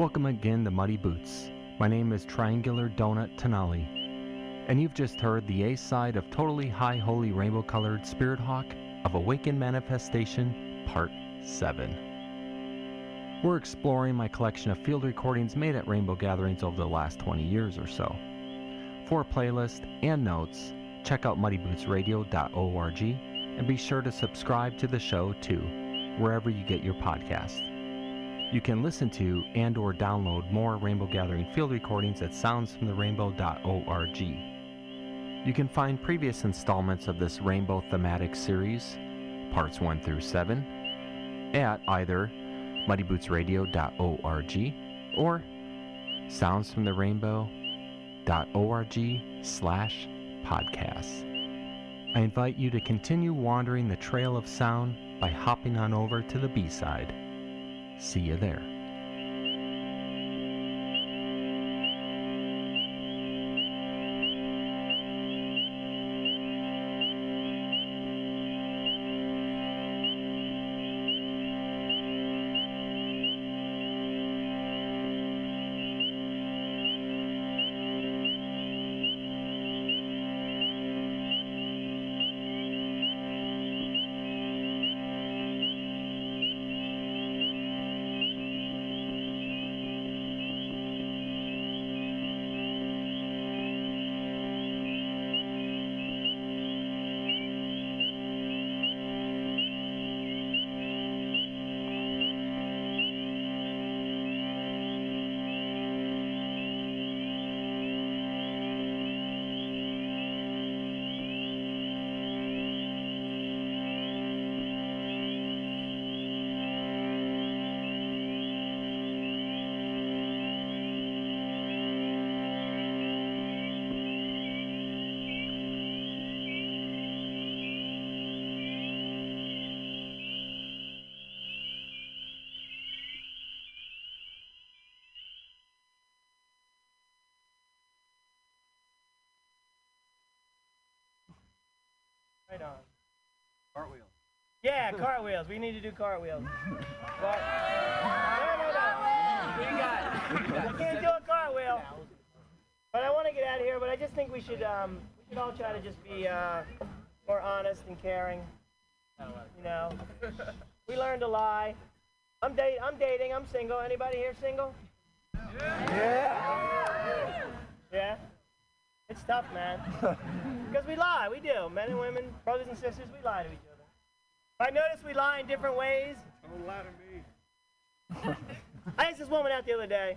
Welcome again to Muddy Boots. My name is Triangular Donut Tenali, and you've just heard the A side of Totally High Holy Rainbow Colored Spirit Hawk of Awakened Manifestation, Part 7. We're exploring my collection of field recordings made at rainbow gatherings over the last 20 years or so. For a playlist and notes, check out muddybootsradio.org and be sure to subscribe to the show too, wherever you get your podcasts. You can listen to and or download more Rainbow Gathering field recordings at soundsfromtherainbow.org. You can find previous installments of this Rainbow thematic series, parts 1 through 7, at either muddybootsradio.org or soundsfromtherainbow.org slash podcasts. I invite you to continue wandering the trail of sound by hopping on over to the B-side. See you there. Right on. Cartwheel. Yeah, cartwheels. We need to do cartwheels. But, no, no, no. We got it. I can't do a cartwheel. But I want to get out of here. But I just think we should um, we should all try to just be uh, more honest and caring. You know, we learn to lie. I'm date. I'm dating. I'm single. Anybody here single? Yeah. Tough, man. Because we lie. We do. Men and women, brothers and sisters, we lie to each other. I notice we lie in different ways. Don't lie to me. I asked this woman out the other day,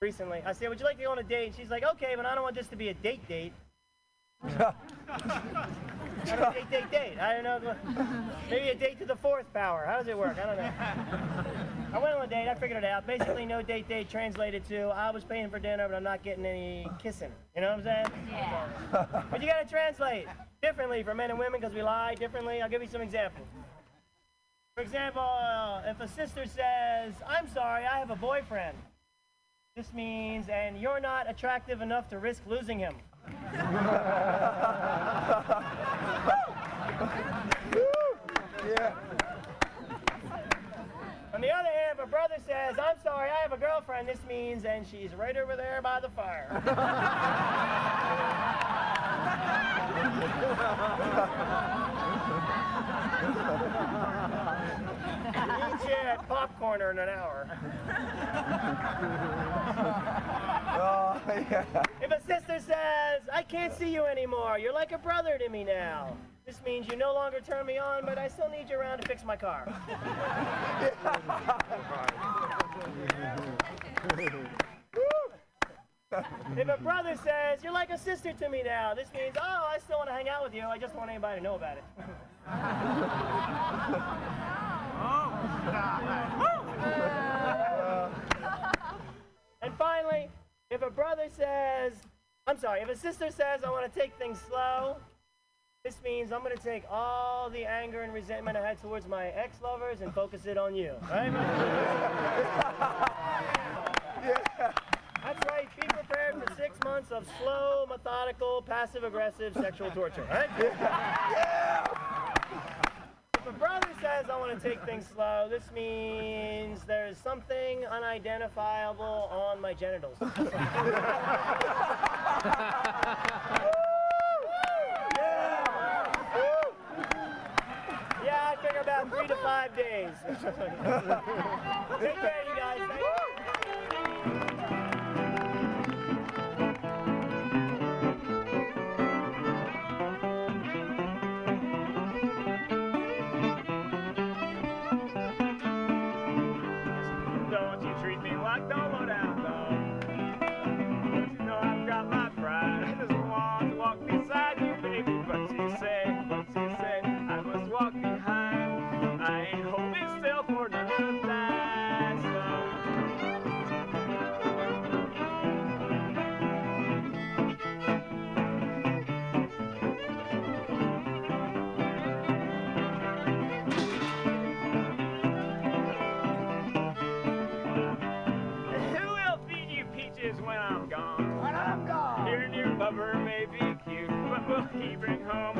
recently. I said, "Would you like to go on a date?" And she's like, "Okay, but I don't want this to be a date date." Date date date. I don't know. Maybe a date to the fourth power. How does it work? I don't know. I went on a date. I figured it out. Basically, no date date translated to I was paying for dinner, but I'm not getting any kissing. You know what I'm saying? Yeah. But you gotta translate differently for men and women because we lie differently. I'll give you some examples. For example, uh, if a sister says, I'm sorry, I have a boyfriend, this means, and you're not attractive enough to risk losing him. Yeah. On the other hand, if a brother says, I'm sorry, I have a girlfriend, this means, and she's right over there by the fire. Eat shit popcorn in an hour. Oh, yeah. If a sister says, I can't see you anymore, you're like a brother to me now. This means you no longer turn me on, but I still need you around to fix my car. If a brother says, you're like a sister to me now, this means, oh, I still want to hang out with you. I just don't want anybody to know about it. Oh, and finally, if a brother says, I'm sorry, if a sister says, I want to take things slow, this means I'm going to take all the anger and resentment I had towards my ex lovers and focus it on you. Right? yeah. That's right. Be prepared for six months of slow, methodical, passive aggressive sexual torture. Right? if a brother says, I want to take things slow, this means there's something unidentifiable on my genitals. bring home.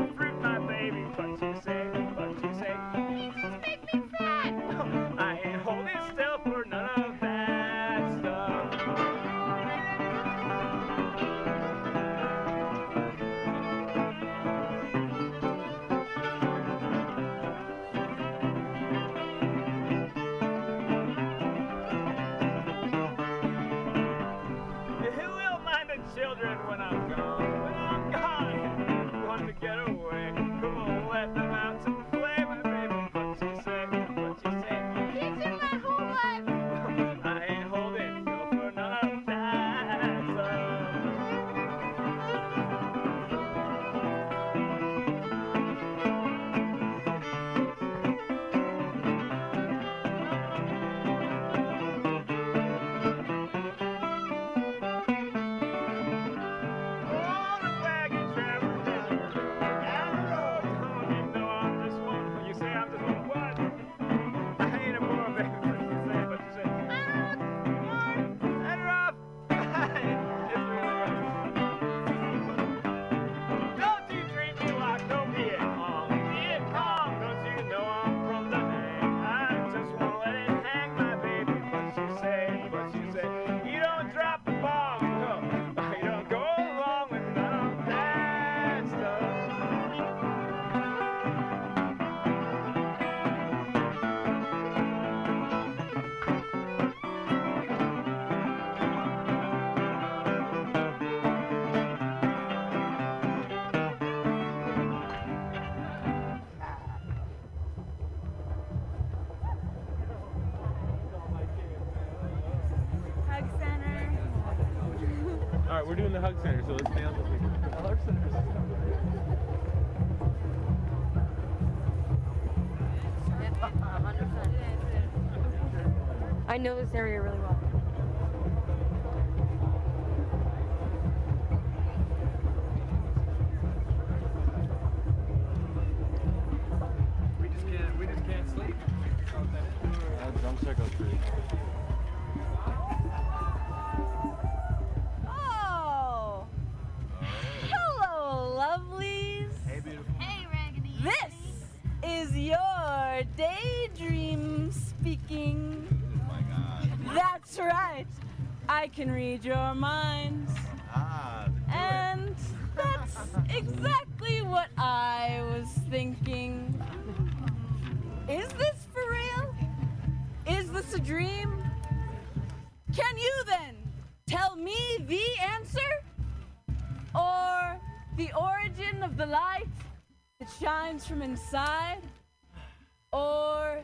we're doing the Hug Center, so let's stay on the The Hug I know this area read your minds. Ah, and that's exactly what I was thinking. Is this for real? Is this a dream? Can you then tell me the answer? Or the origin of the light that shines from inside? Or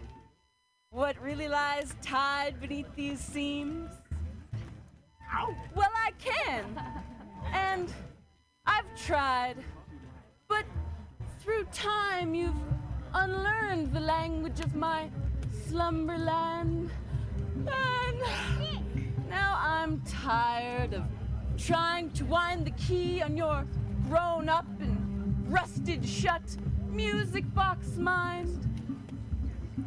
what really lies tied beneath these seams? can. And I've tried. But through time, you've unlearned the language of my slumberland. And now I'm tired of trying to wind the key on your grown up and rusted shut music box mind.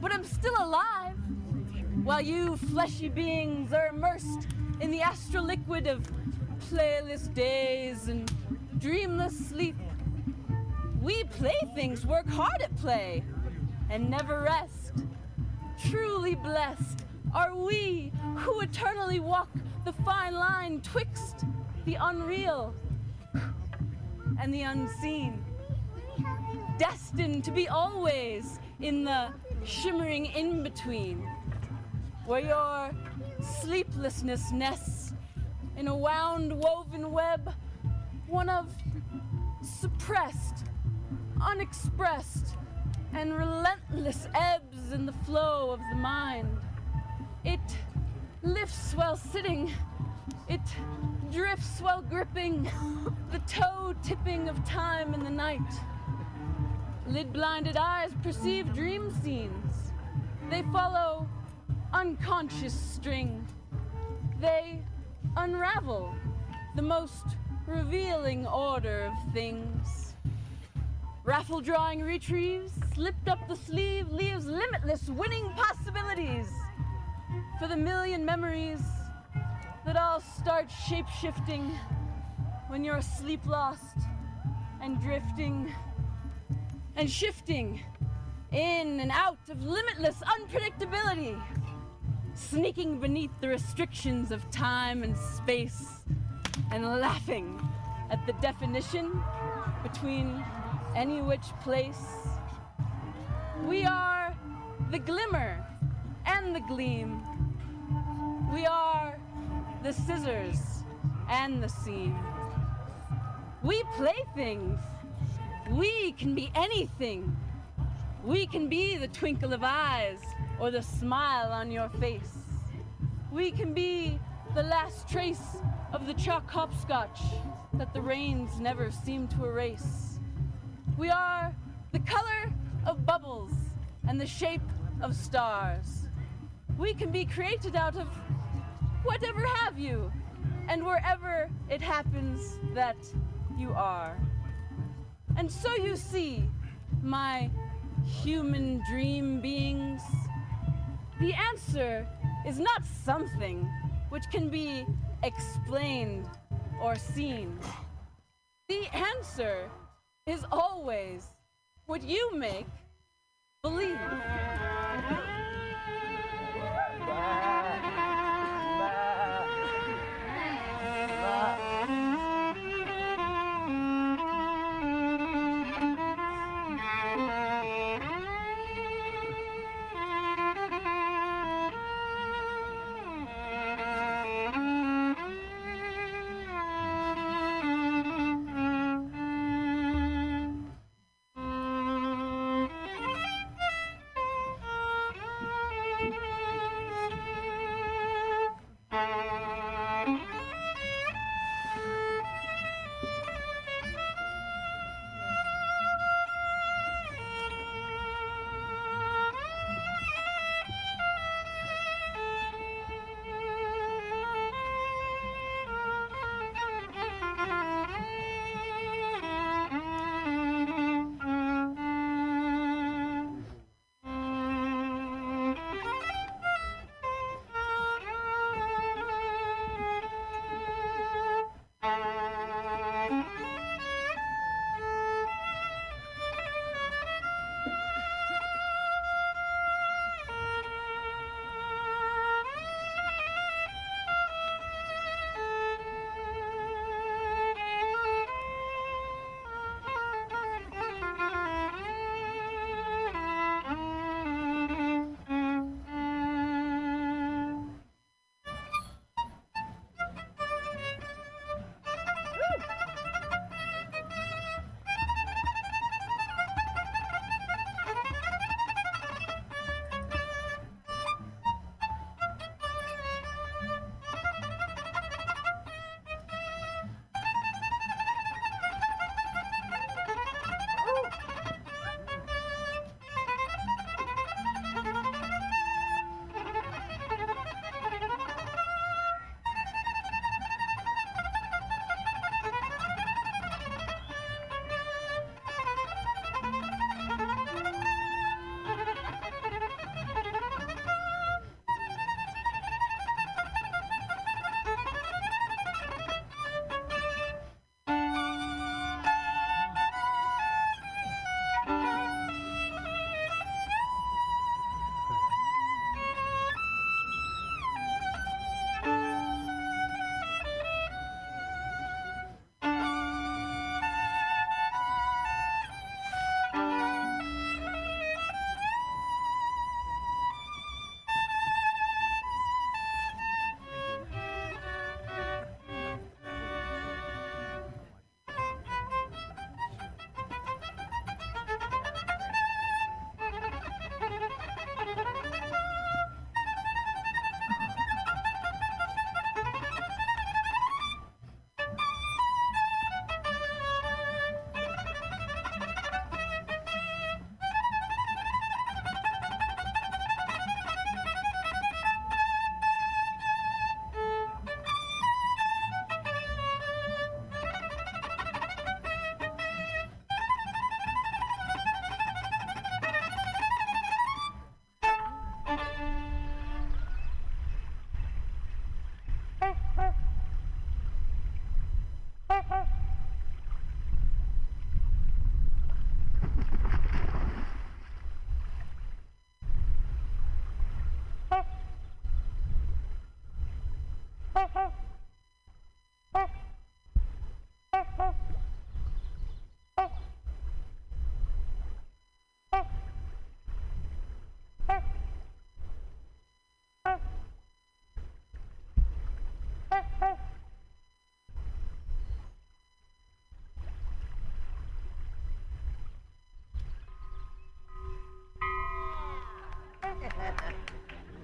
But I'm still alive while you fleshy beings are immersed in the astral liquid of playless days and dreamless sleep. We playthings work hard at play and never rest. Truly blessed are we who eternally walk the fine line twixt the unreal and the unseen. Destined to be always in the shimmering in-between where your sleeplessness nests in a wound woven web, one of suppressed, unexpressed, and relentless ebbs in the flow of the mind. It lifts while sitting, it drifts while gripping the toe tipping of time in the night. Lid blinded eyes perceive dream scenes. They follow unconscious string. They unravel the most revealing order of things. Raffle drawing retrieves, slipped up the sleeve, leaves limitless winning possibilities for the million memories that all start shape shifting when you're sleep lost and drifting and shifting in and out of limitless unpredictability, sneaking beneath the restrictions of time and space, and laughing at the definition between any which place. We are the glimmer and the gleam. We are the scissors and the seam. We play things. We can be anything. We can be the twinkle of eyes or the smile on your face. We can be the last trace of the chalk hopscotch that the rains never seem to erase. We are the color of bubbles and the shape of stars. We can be created out of whatever have you, and wherever it happens that you are. And so you see, my human dream beings, the answer is not something which can be explained or seen. The answer is always what you make believe.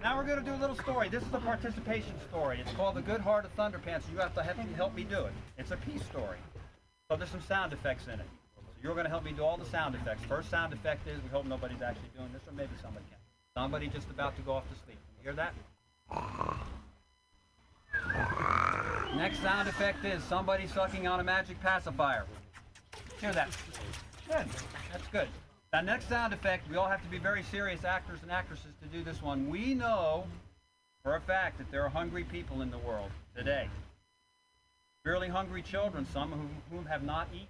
Now we're going to do a little story. This is a participation story. It's called The Good Heart of Thunderpants. You have to help me, help me do it. It's a peace story. So there's some sound effects in it. So you're going to help me do all the sound effects. First sound effect is, we hope nobody's actually doing this, or maybe somebody can. Somebody just about to go off to sleep. You hear that? Next sound effect is somebody sucking on a magic pacifier. Hear that? Good. That's good. Now, next sound effect, we all have to be very serious actors and actresses to do this one. We know for a fact that there are hungry people in the world today. Severely hungry children, some of whom have not eaten.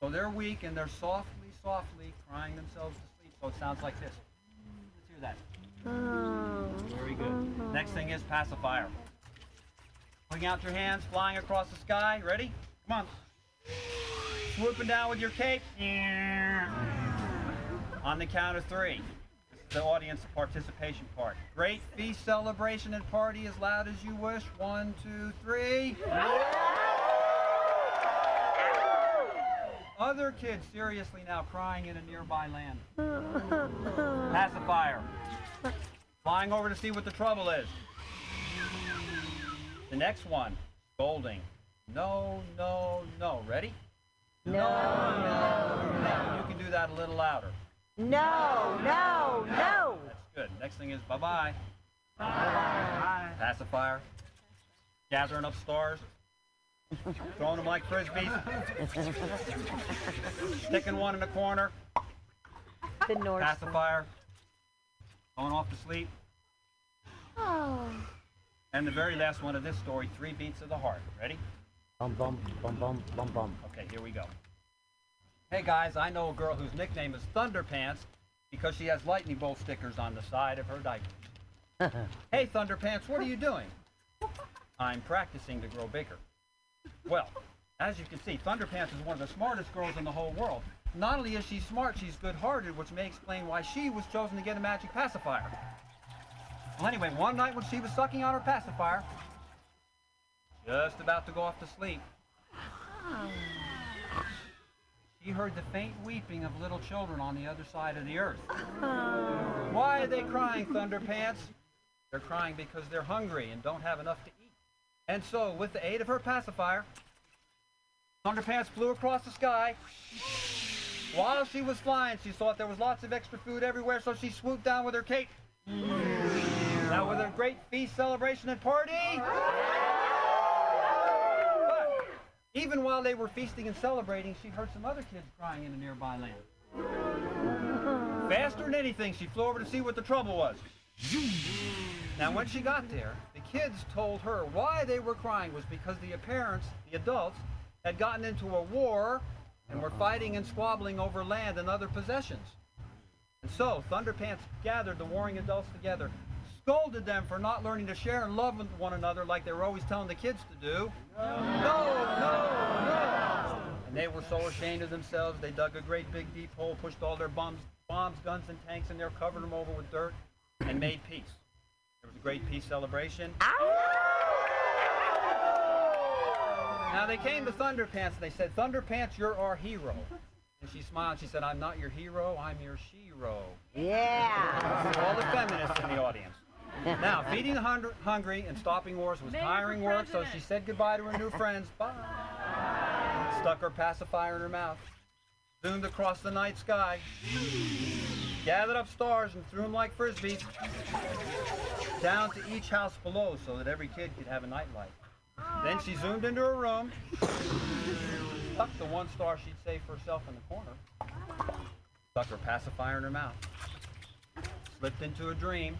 So they're weak and they're softly, softly crying themselves to sleep. So it sounds like this. Let's hear that. Oh. Very good. Next thing is pacifier. Putting out your hands, flying across the sky. Ready? Come on. Swooping down with your cape. On the count of three. This is the audience participation part. Great feast celebration and party as loud as you wish. One, two, three. Other kids seriously now crying in a nearby land. Pacifier. Flying over to see what the trouble is. The next one, scolding. No, no, no. Ready? No, no, no. You can do that a little louder. No, no, no. That's good. Next thing is bye-bye. Bye. Pacifier. Gathering up stars. Throwing them like frisbees. Sticking one in the corner. The North. Pacifier. Going off to sleep. Oh. And the very last one of this story, three beats of the heart. Ready? Bum bum bum bum bum bum. Okay, here we go. Hey guys, I know a girl whose nickname is Thunderpants because she has lightning bolt stickers on the side of her diaper. hey Thunderpants, what are you doing? I'm practicing to grow bigger. Well, as you can see, Thunderpants is one of the smartest girls in the whole world. Not only is she smart, she's good-hearted, which may explain why she was chosen to get a magic pacifier. Well, anyway, one night when she was sucking on her pacifier, just about to go off to sleep, she heard the faint weeping of little children on the other side of the earth. Uh-huh. Why are they crying, Thunderpants? They're crying because they're hungry and don't have enough to eat. And so, with the aid of her pacifier, Thunderpants flew across the sky. While she was flying, she thought there was lots of extra food everywhere, so she swooped down with her cape. Now, with a great feast, celebration, and party. Even while they were feasting and celebrating, she heard some other kids crying in a nearby land. Faster than anything, she flew over to see what the trouble was. Now, when she got there, the kids told her why they were crying was because the parents, the adults, had gotten into a war and were fighting and squabbling over land and other possessions. And so, Thunderpants gathered the warring adults together, scolded them for not learning to share and love with one another like they were always telling the kids to do. No, no, no. And they were so ashamed of themselves, they dug a great big deep hole, pushed all their bombs, bombs, guns, and tanks in there, covered them over with dirt, and made peace. There was a great peace celebration. Now they came to Thunderpants and they said, Thunderpants, you're our hero. And she smiled. She said, I'm not your hero, I'm your shero. Yeah. All the feminists in the audience. Now, feeding the hun- hungry and stopping wars was tiring work, so she said goodbye to her new friends. Bye. Stuck her pacifier in her mouth. Zoomed across the night sky. Gathered up stars and threw them like frisbees. Down to each house below so that every kid could have a nightlight. Then she zoomed into her room. Tucked the one star she'd saved for herself in the corner. Stuck her pacifier in her mouth. Slipped into a dream.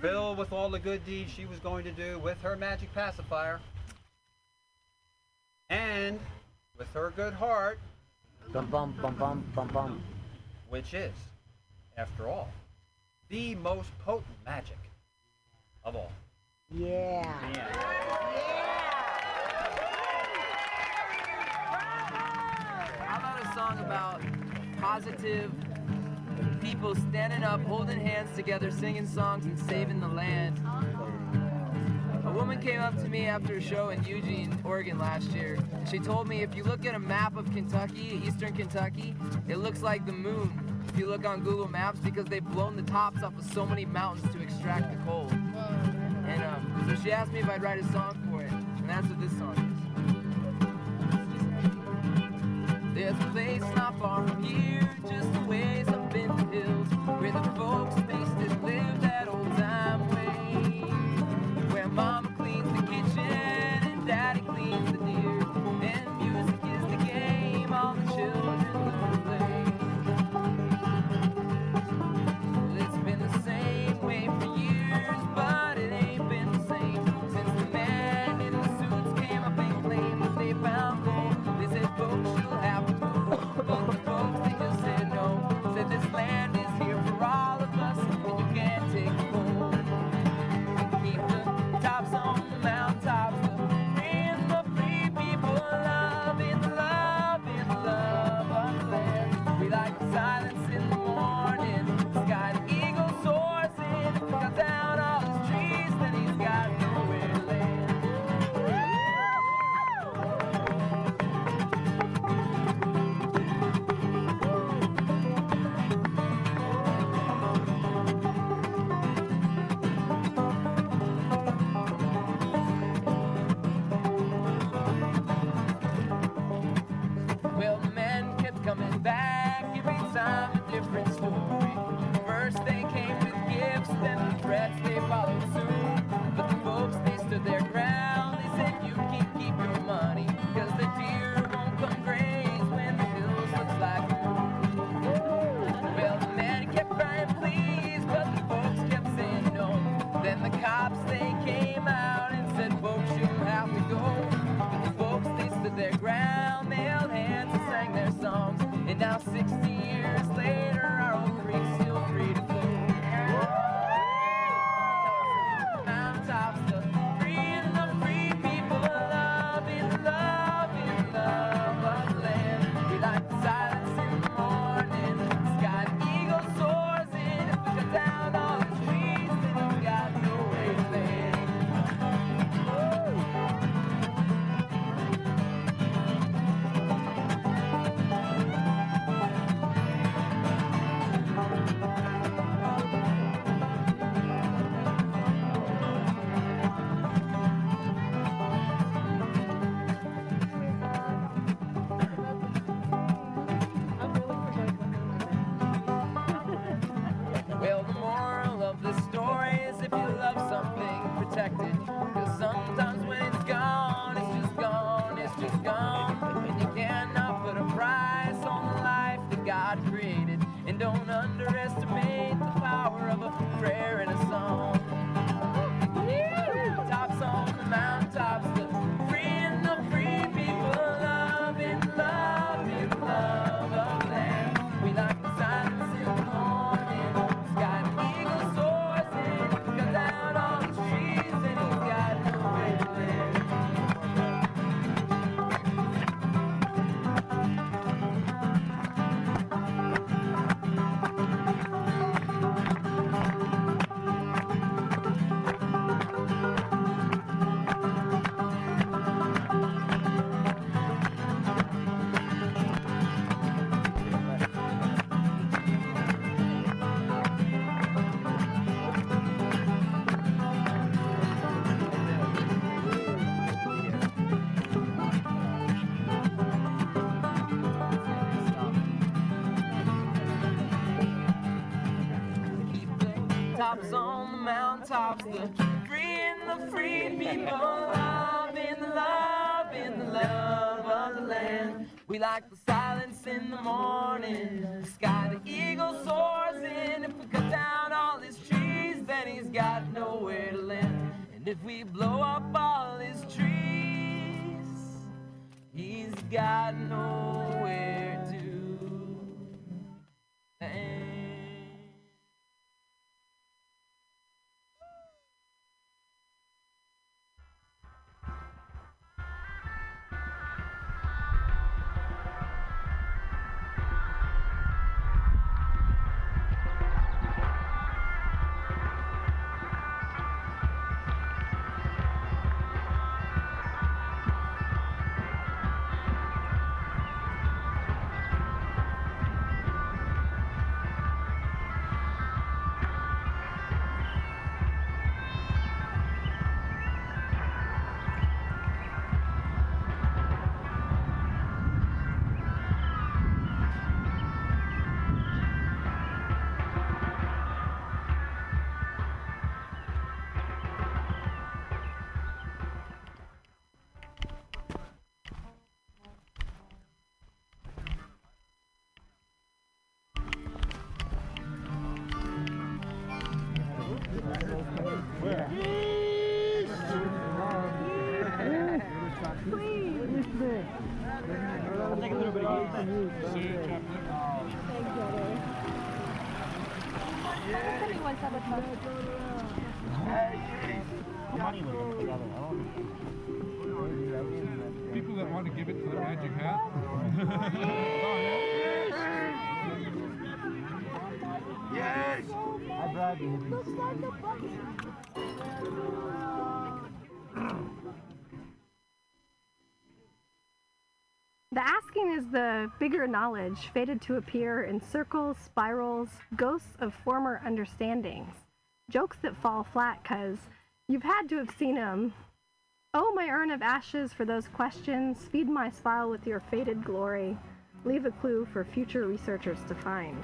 Filled with all the good deeds she was going to do with her magic pacifier. And with her good heart, Bum bum bum bum bum bum. which is, after all, the most potent magic of all. Yeah. The end. How about a song about positive people standing up, holding hands together, singing songs and saving the land. A woman came up to me after a show in Eugene, Oregon last year. She told me if you look at a map of Kentucky, eastern Kentucky, it looks like the moon if you look on Google Maps because they've blown the tops off of so many mountains to extract the coal. And um, so she asked me if I'd write a song for it, and that's what this song is. There's a place not far from here, just a ways The love in the love, in the love of the land. We like the silence in the morning, the sky the eagle soars in. If we cut down all his trees, then he's got nowhere to land. And if we blow want to give it to the magic hat. Yes! I bribed you. The asking is the bigger knowledge, fated to appear in circles, spirals, ghosts of former understandings. Jokes that fall flat because you've had to have seen 'em. Oh, my urn of ashes for those questions, feed my smile with your faded glory. Leave a clue for future researchers to find.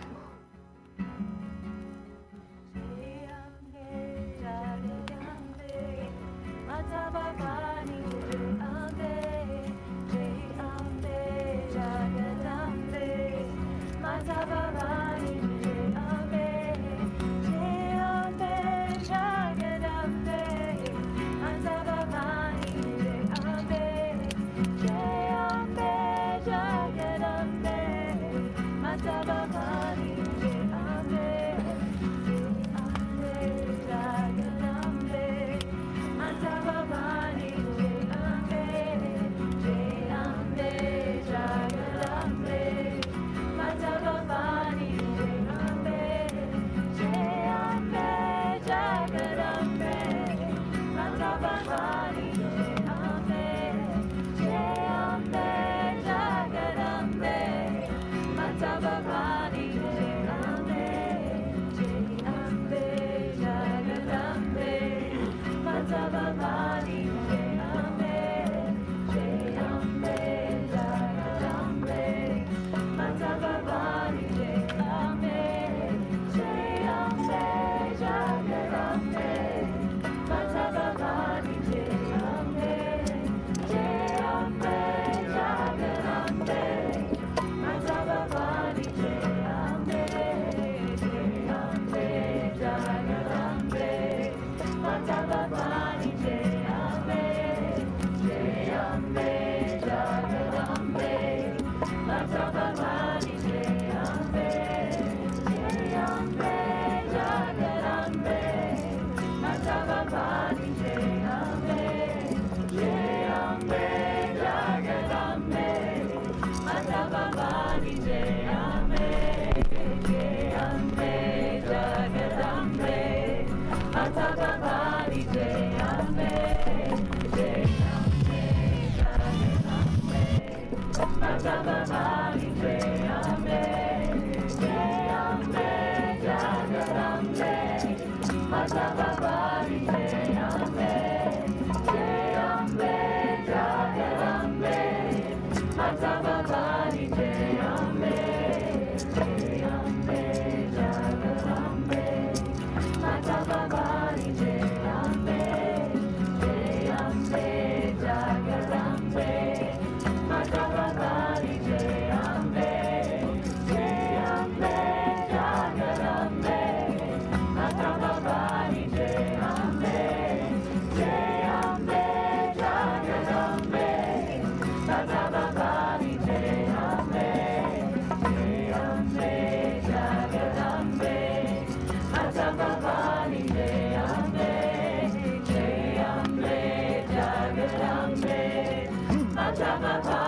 Jai Ambe,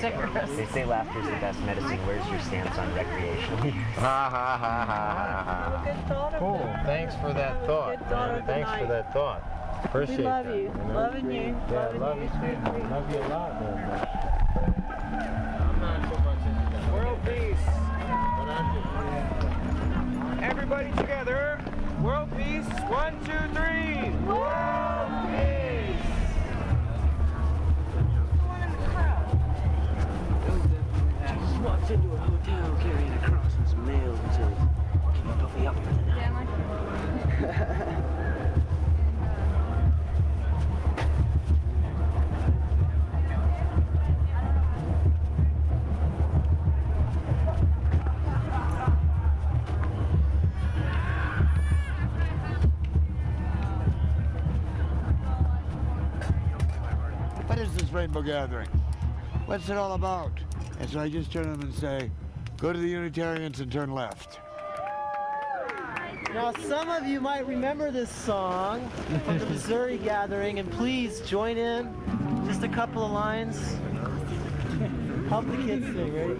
stickers. They say laughter is the best medicine. Where's your stance on recreational use? Ha ha ha ha ha ha. Cool. Thanks for that thought. Good thought of the Thanks for that thought. Appreciate it. we love that, you. know? Loving you. Yeah, Loving love you. you too. Love you a lot, man. I'm not so much into that. World peace. Everybody together. World peace. One, two, three. World into a hotel carrying a cross and some nails and can you me up for the night? What is this rainbow gathering? What's it all about? So I just turn to them and say, go to the Unitarians and turn left. Now, some of you might remember this song from the Missouri gathering, and please join in. Just a couple of lines. Help the kids sing, right?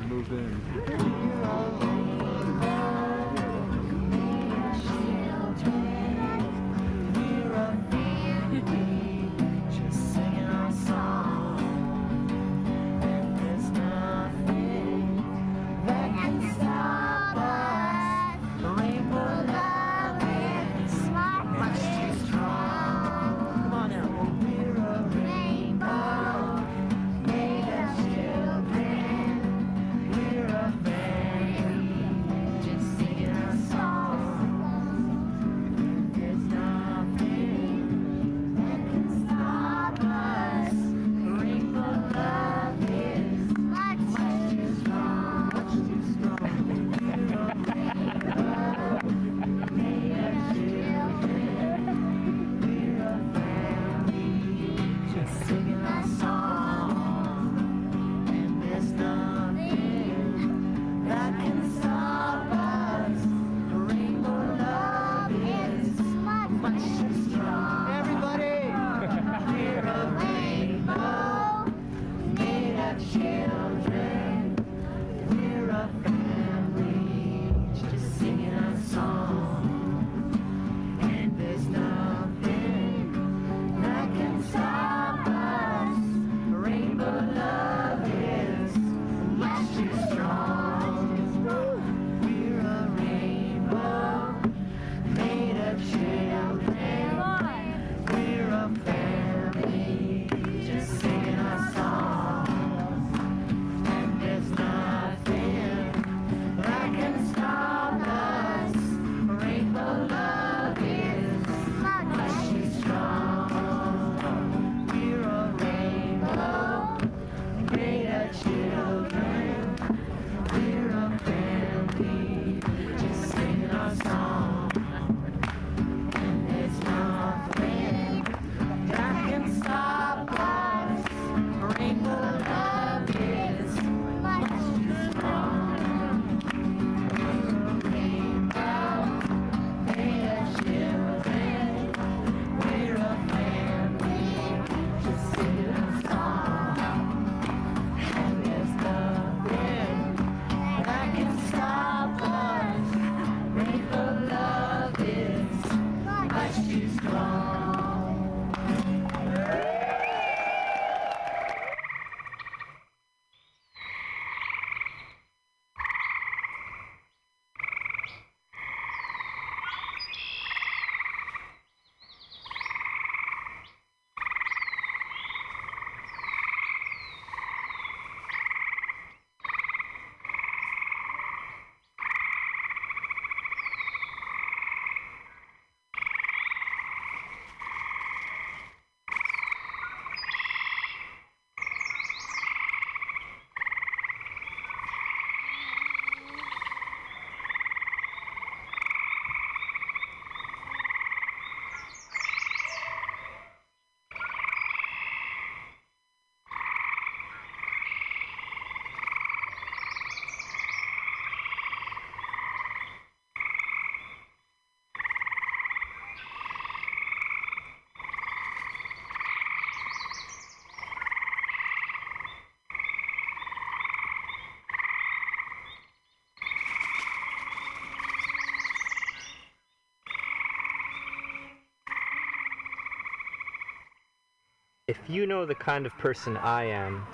You know the kind of person I am,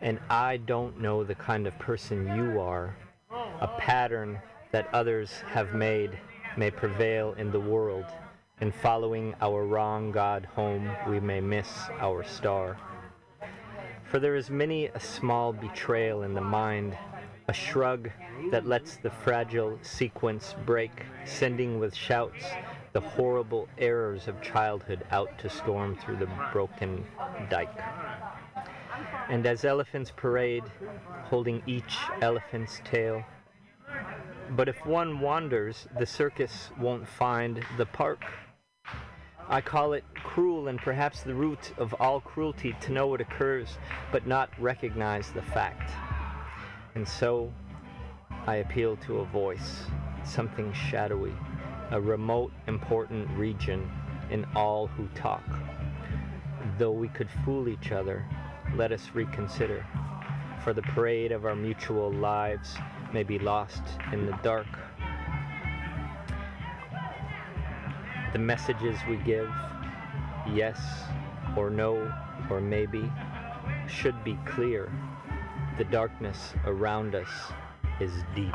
and I don't know the kind of person you are, a pattern that others have made may prevail in the world, and following our wrong God home, we may miss our star. For there is many a small betrayal in the mind, a shrug that lets the fragile sequence break, sending with shouts the horrible errors of childhood out to storm through the broken dike. And as elephants parade, holding each elephant's tail. But if one wanders, the circus won't find the park. I call it cruel and perhaps the root of all cruelty to know what occurs but not recognize the fact. And so I appeal to a voice, something shadowy, a remote, important region in all who talk though we could fool each other, let us reconsider. For the parade of our mutual lives may be lost in the dark. The messages we give, yes or no or maybe, should be clear. The darkness around us is deep.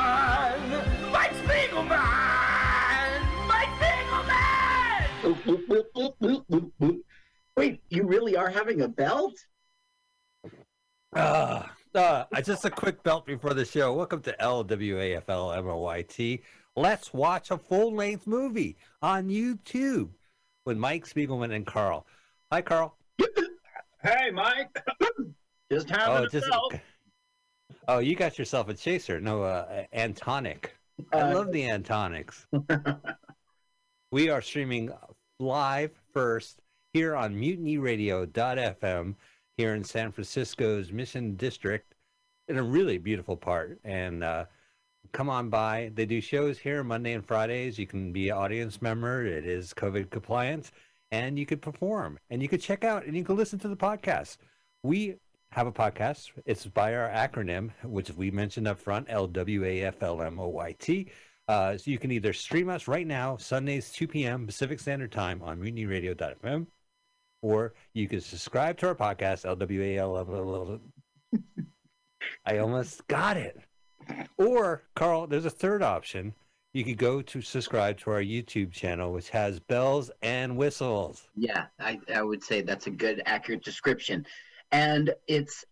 Spiegelman. Wait, you really are having a belt? Uh, uh, just a quick belt before the show. Welcome to LWAFLMOYT. Let's watch a full length movie on YouTube with Mike Spiegelman and Carl. Hi, Carl. Hey, Mike. Just having Oh, a just- belt. Oh, you got yourself a chaser. No, uh, Antonic. I Uh, love the Antonics. we are streaming live first here on mutinyradio.fm here in San Francisco's Mission District in a really beautiful part. And uh, come on by. They do shows here Monday and Fridays. You can be an audience member. It is COVID compliant. And you could perform and you could check out and you can listen to the podcast. We have a podcast. It's by our acronym, which we mentioned up front, LWAFLMOYT. Uh, so you can either stream us right now, Sundays, 2 p.m. Pacific Standard Time on mutinyradio.fm, or you can subscribe to our podcast, LWAL. I almost got it. Or, Carl, there's a third option. You could go to subscribe to our YouTube channel, which has bells and whistles. Yeah, I, I would say that's a good, accurate description. And it's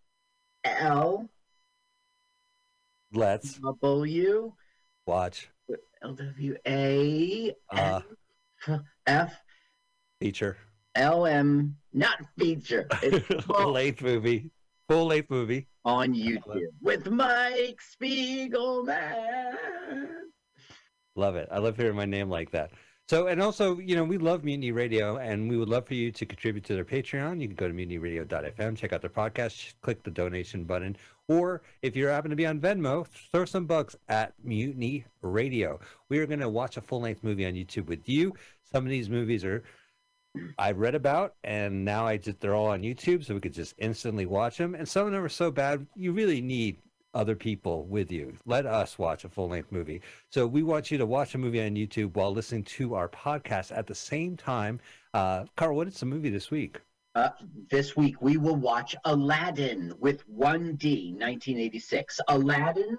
L Let's W watch L W A uh, F feature. L M not feature. It's Full length movie. Full length movie. on YouTube with Mike Spiegelman. Love it. I love hearing my name like that. So, and also, you know, we love Mutiny Radio, and we would love for you to contribute to their Patreon. You can go to mutinyradio.fm, check out their podcast, click the donation button, or if you happen to be on Venmo, throw some bucks at Mutiny Radio. We are going to watch a full length movie on YouTube with you. Some of these movies are I've read about, and now I just they're all on YouTube, so we could just instantly watch them. And some of them are so bad, you really need other people with you. Let us watch a full length movie. So we want you to watch a movie on YouTube while listening to our podcast at the same time. Uh, Carl, what is the movie this week? Uh, this week we will watch Aladdin with 1D 1986. Aladdin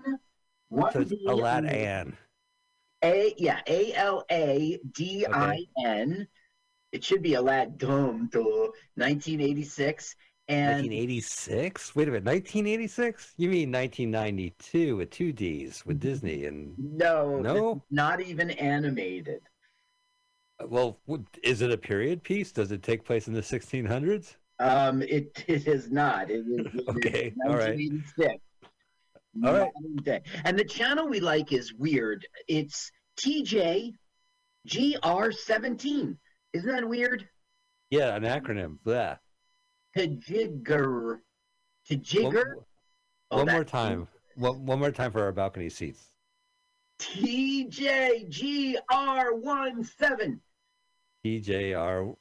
1D. So it's Aladdin. A yeah, A L A D I N. It should be Aladdin duh, 1986 and 1986? Wait a minute, 1986? You mean 1992 with two D's with Disney and no, No? not even animated. Well, is it a period piece? Does it take place in the 1600s? Um, it it is not. It is, it is Okay, all right. 1986. All right. Day. And the channel we like is weird. It's TJ GR17. Isn't that weird? Yeah, an acronym. Yeah. Tajigger. Tajigger? Oh, One more time. One, one more time for our balcony seats. TJGR17. TJR17.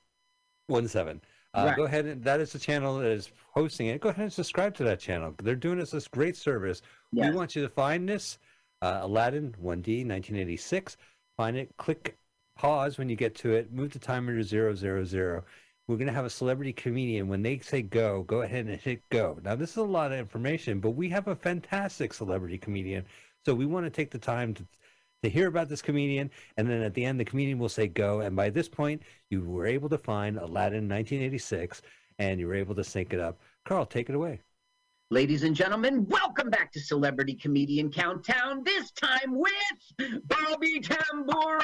Uh, Right. Go ahead and that is the channel that is hosting it. Go ahead and subscribe to that channel. They're doing us this great service. Yes. We want you to find this uh, Aladdin 1D 1986. Find it, click pause when you get to it, move the timer to 000. We're going to have a celebrity comedian. When they say go, go ahead and hit go. Now, this is a lot of information, but we have a fantastic celebrity comedian. So we want to take the time to to hear about this comedian, and then at the end, the comedian will say go. And by this point, you were able to find Aladdin 1986, and you were able to sync it up. Carl, take it away. Ladies and gentlemen, welcome back to Celebrity Comedian Countdown, this time with Bobby Tamburo.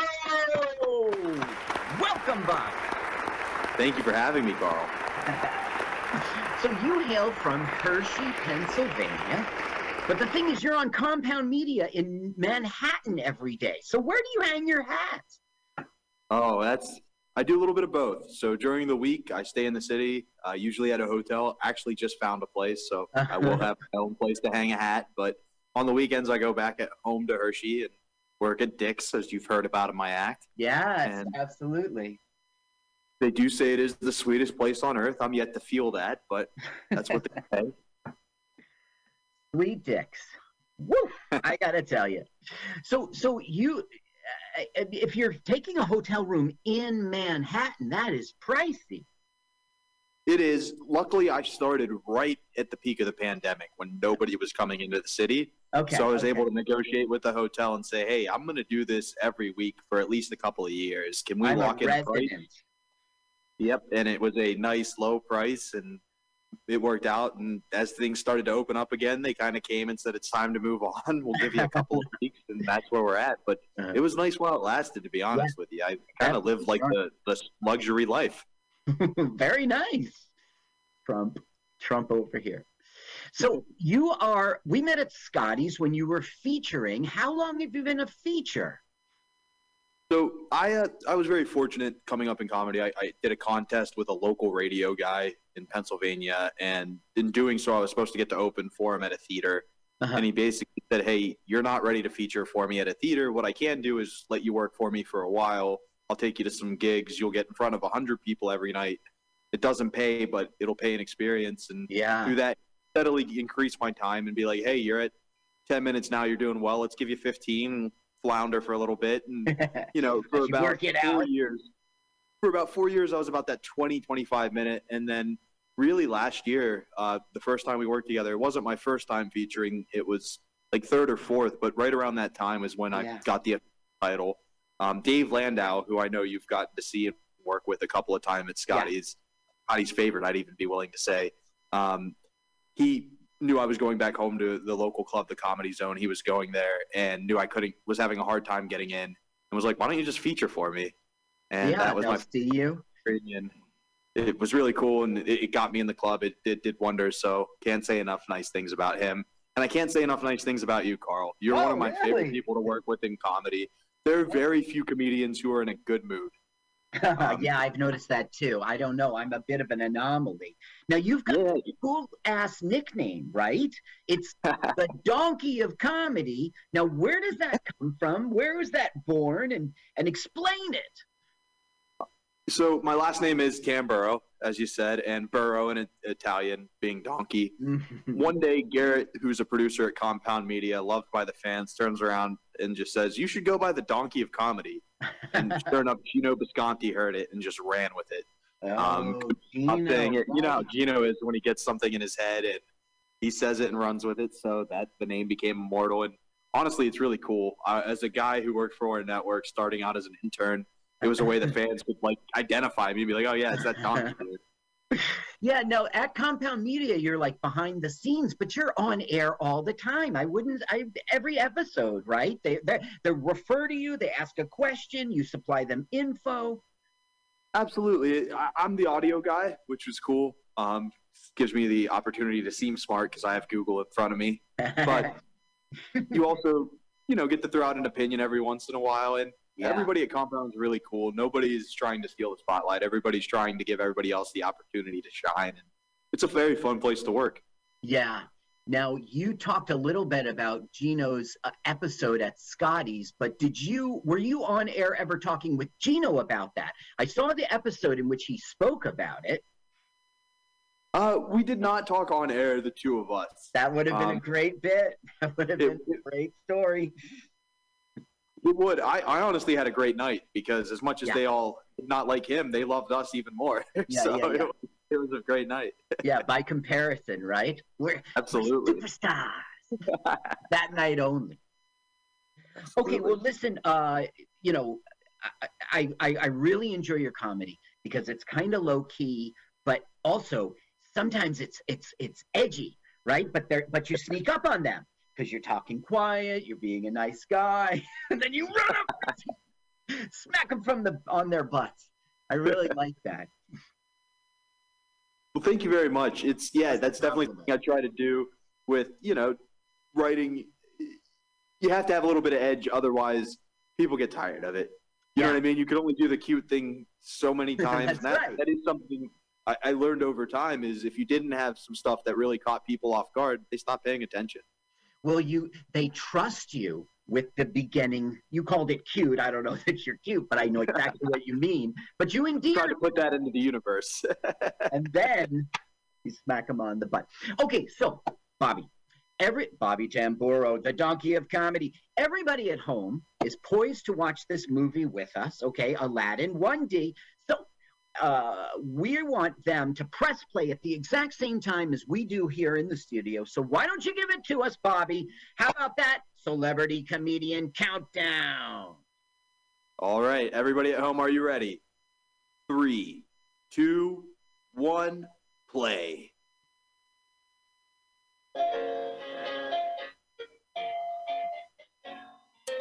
Welcome, Bob. Thank you for having me, Carl. So you hail from Hershey, Pennsylvania. But the thing is, you're on Compound Media in Manhattan every day. So where do you hang your hat? Oh, that's I do a little bit of both. So during the week, I stay in the city, uh, usually at a hotel. Actually, just found a place, so I will have my own place to hang a hat. But on the weekends, I go back at home to Hershey and work at Dick's, as you've heard about in my act. Yes, And- absolutely. They do say it is the sweetest place on earth. I'm yet to feel that, but that's what they say. Sweet dicks. Woo! I gotta tell you. So, so you, uh, if you're taking a hotel room in Manhattan, that is pricey. It is. Luckily, I started right at the peak of the pandemic when nobody was coming into the city. Okay, So I was okay. able to negotiate with the hotel and say, "Hey, I'm going to do this every week for at least a couple of years. Can we I'm lock in price?" Yep, and it was a nice low price, and it worked out. And as things started to open up again, they kind of came and said, "It's time to move on. We'll give you a couple of weeks," and that's where we're at. But it was nice while it lasted. To be honest with you, I kind of lived like the, the luxury life. Very nice. Trump, Trump over here. So you are. We met at Scotty's when you were featuring. How long have you been a feature? So I uh, I was very fortunate coming up in comedy. I, I did a contest with a local radio guy in Pennsylvania, and in doing so, I was supposed to get to open for him at a theater. And he basically said, "Hey, you're not ready to feature for me at a theater. What I can do is let you work for me for a while. I'll take you to some gigs. You'll get in front of hundred people every night. It doesn't pay, but it'll pay an experience. And yeah. through that, steadily increase my time and be like, hey, you're at ten minutes now. You're doing well. Let's give you fifteen. Flounder for a little bit, and you know, for about four out. years. For about four years, I was about that 20, 25 minute. And then really last year, uh, the first time we worked together, it wasn't my first time featuring. It was like third or fourth, but right around that time is when Yeah. I got the title. Um, Dave Landau, who I know you've gotten to see and work with a couple of times at Scotty's, Scotty's favorite, I'd even be willing to say. Um, he knew I was going back home to the local club, the Comedy Zone. He was going there and knew I couldn't, was having a hard time getting in, and was like, "Why don't you just feature for me?" And yeah, that was my see you. and it was really cool, and it, it got me in the club. It, it did wonders. So can't say enough nice things about him, and I can't say enough nice things about you, Carl. You're one Oh, of my really? favorite people to work with in comedy. There are very few comedians who are in a good mood. Um, yeah, I've noticed that too. I don't know. I'm a bit of an anomaly. Now you've got a cool ass nickname, right? It's the donkey of comedy. Now, where does that come from? Where was that born? And and explain it. So my last name is Tamburo, as you said, and burro in Italian being donkey. One day, Garrett, who's a producer at Compound Media, loved by the fans, turns around and just says, "You should go by the donkey of comedy." And sure enough, Geno Bisconte heard it and just ran with it. um, Oh, it, you know how. Geno is when he gets something in his head and he says it and runs with it. So that the name became immortal. And honestly, it's really cool. Uh, as a guy who worked for a network, starting out as an intern, it was a way the fans could like identify me and be like, "Oh yeah, it's that donkey dude." Yeah, no, at Compound Media, you're like behind the scenes, but you're on air all the time. I wouldn't, I every episode, right? They they they refer to you, they ask a question, you supply them info. Absolutely. I, I'm the audio guy, which was cool. Um, gives me the opportunity to seem smart because I have Google in front of me. But you also, you know, get to throw out an opinion every once in a while. And Yeah. everybody at Compound's really cool. Nobody's trying to steal the spotlight. Everybody's trying to give everybody else the opportunity to shine. And it's a very fun place to work. Yeah. Now you talked a little bit about Geno's uh, episode at Scotty's, but did you were you on air ever talking with Geno about that? I saw the episode in which he spoke about it. Uh, we did not talk on air, the two of us. That would have been a Um, great bit. That would have been a great story. It would. I, I honestly had a great night because as much as Yeah. they all did not like him, they loved us even more. Yeah, so yeah. It, was, it was a great night. yeah, by comparison, right? We're Absolutely. superstars. that night only. Okay, well, listen. Uh, you know, I, I I really enjoy your comedy because it's kind of low key, but also sometimes it's it's it's edgy. right? But they're but you sneak up on them because you're talking quiet, you're being a nice guy, and then you run up, smack them from the on their butts. I really like that. Well, thank you very much. It's yeah, that's definitely something I try to do with you know writing. You have to have a little bit of edge, otherwise people get tired of it. You know what I mean? You can only do the cute thing so many times. That's and that, right. that is something I, I learned over time. Is if you didn't have some stuff that really caught people off guard, they stopped paying attention. Well, you they trust you with the beginning. You called it cute. I don't know that you're cute, but I know exactly what you mean. But you endear Trying to put that into the universe. and then you smack him on the butt. Okay, so Bobby, every Bobby Tamburo, the donkey of comedy. Everybody at home is poised to watch this movie with us. Okay, Aladdin 1D. So uh, we want them to press play at the exact same time as we do here in the studio. So why don't you give it to us, Bobby? How about that celebrity comedian countdown? All right, everybody at home, are you ready? Three, two, one, play.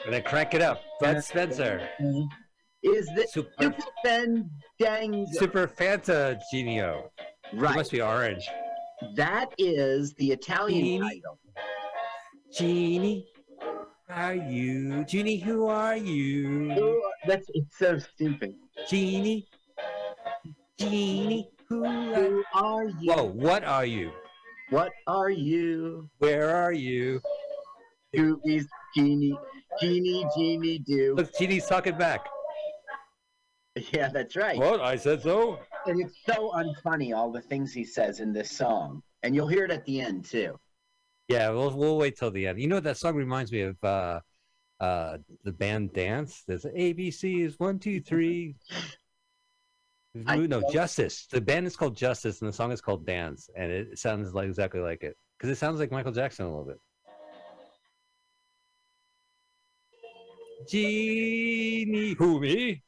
And then crank it up. Bud Spencer. Is the Super, Fandango. Super Fanta Genio. Right. It must be orange. That is the Italian Genie. title. Genie, are you? Genie, who are you? Oh, That's it's so stupid. Genie, Genie, who Who are you? Whoa, what are you? What are you? Where are you? Who is Genie? Genie, Genie, do. Look, Genie's talking back. Yeah, that's right. What? I said so. And it's so unfunny, all the things he says in this song. And you'll hear it at the end, too. Yeah, we'll we'll wait till the end. You know that song reminds me of uh uh the band Dance. There's ABC is one, two, three. No, Justice. The band is called Justice and the song is called Dance, and it sounds like exactly like it. Because it sounds like Michael Jackson a little bit. Genie who me?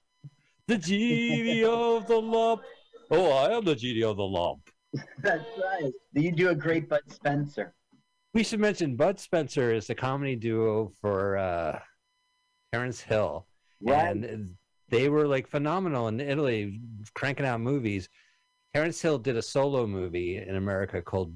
The genie of the lump. Oh, I am the genie of the lump. That's right. You do a great Bud Spencer. We should mention Bud Spencer is the comedy duo for uh, Terence Hill, Right. and they were like phenomenal in Italy, cranking out movies. Terence Hill did a solo movie in America called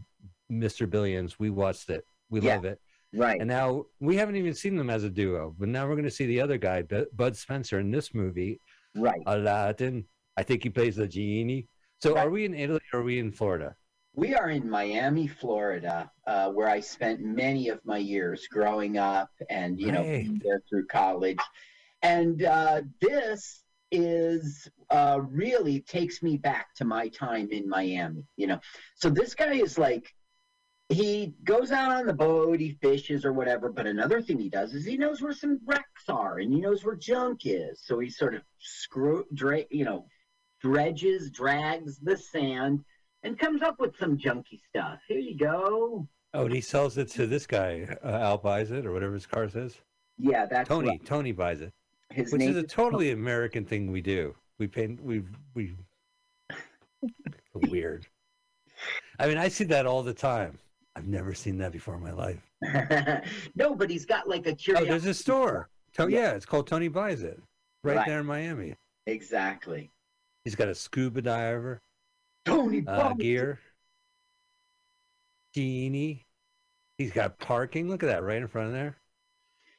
Mr. Billions. We watched it. We Yeah. love it. Right. And now we haven't even seen them as a duo, but now we're going to see the other guy, Bud Spencer, in this movie, Right. Aladdin. I think he plays the genie. So are we in Italy or are we in Florida? We are in Miami, Florida, uh, where I spent many of my years growing up and, you know, Right. being there through college. And uh, this is uh, really takes me back to my time in Miami, you know. So this guy is like, he goes out on the boat, he fishes or whatever. But another thing he does is he knows where some wrecks are and he knows where junk is. So he sort of screw, dra- you know, dredges, drags the sand, and comes up with some junky stuff. Here you go. Oh, and he sells it to this guy. Uh, Al buys it, or whatever his car says. Yeah, that's Tony. right. Tony buys it, His which is a totally American thing we do. We paint. We we. weird. I mean, I see that all the time. I've never seen that before in my life. no, but he's got like a Oh, curiosity. there's a store. To- Yeah. yeah. it's called Tony Buys It, right, Right. there in Miami. Exactly. He's got a scuba diver Tony uh, Buys gear. Genie. He's got parking. Look at that right in front of there.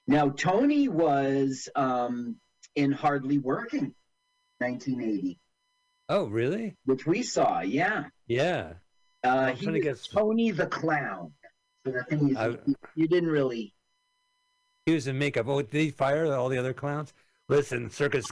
Now, Tony was um, in Hardly Working, 1980, Oh, really? which we saw. Yeah. Yeah. Uh, he to was get- Tony the Clown. So the thing is, I- you, didn't really. He was in makeup. Oh, did he fire all the other clowns? Listen, Circus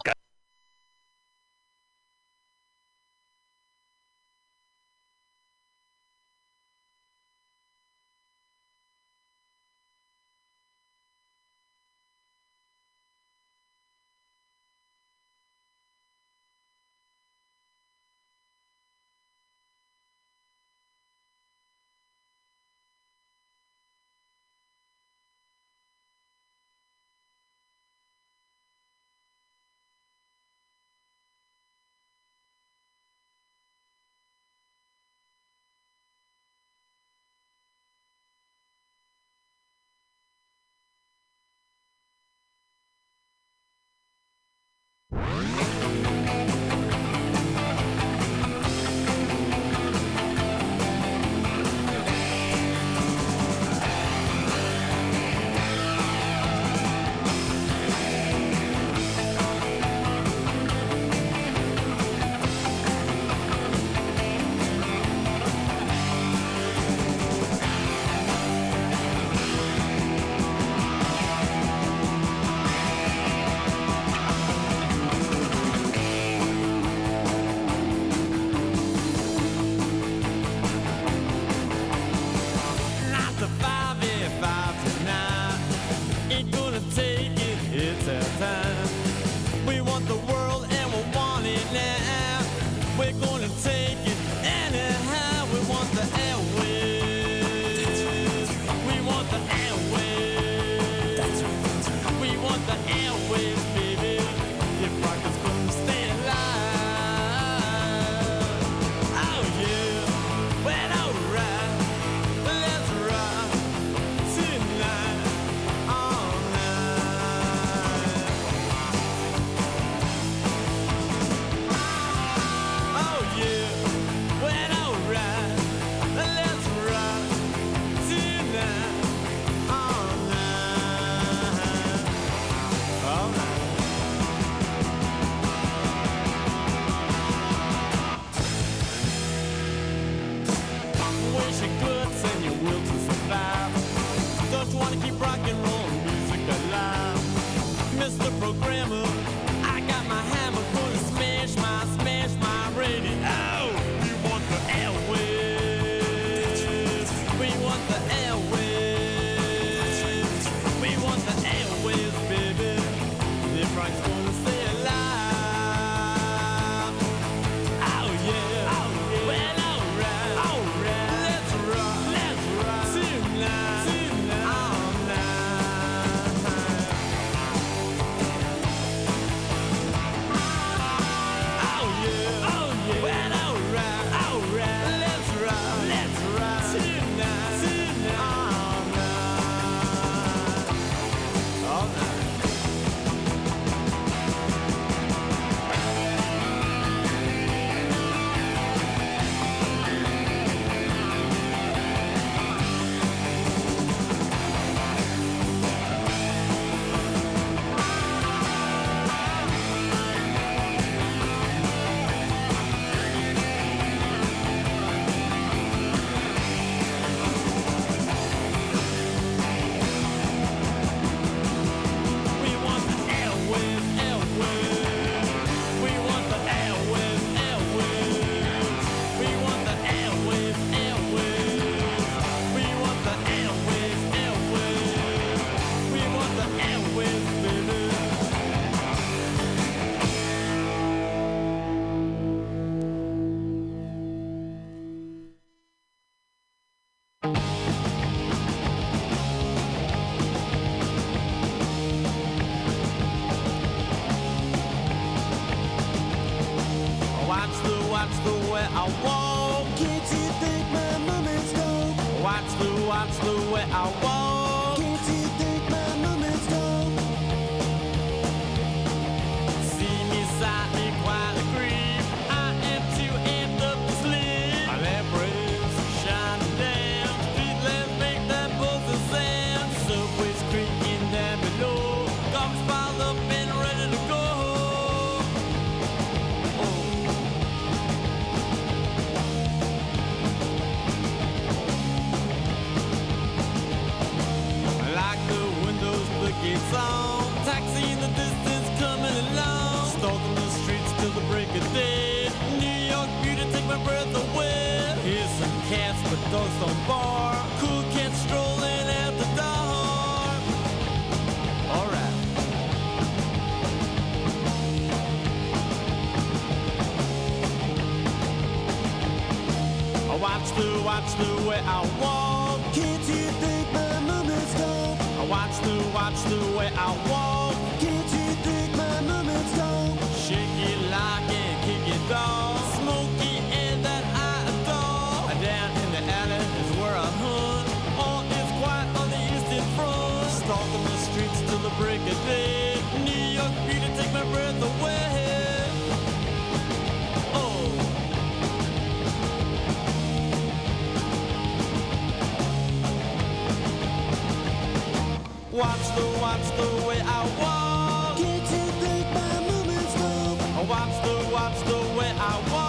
that's the way I want. bar. Cool kids strolling at the door. Alright. I watch the watch the way I walk. Kids, you think my moment's? I watch the watch the way I walk. Oh. Watch the, watch the way I walk. Can't you think my movement's slow? Watch the, watch the way I walk.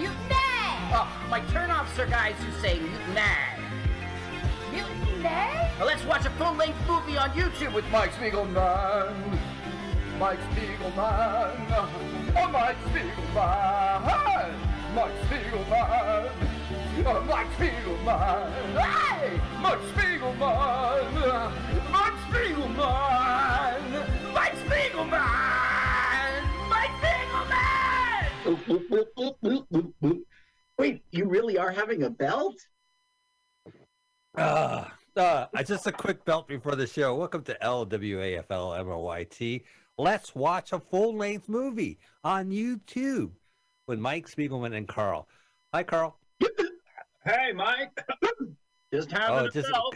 Mutiny! Oh, my turnoffs are guys who say mutiny. Mutiny? Well, let's watch a full-length movie on YouTube with Mike Spiegelman. Mike Spiegelman. Oh, Mike Spiegelman. Mike Spiegelman. Oh, Mike Spiegelman. Hey! Mike Spiegelman. Mike Spiegelman. Mike Spiegelman! Mike Spiegelman! Wait, you really are having a belt? Uh, uh, just a quick belt before the show. Welcome to LWAFLMOYT. Let's watch a full length movie on YouTube with Mike Spiegelman and Carl. Hi, Carl. Hey, Mike. just having Oh, a just- belt.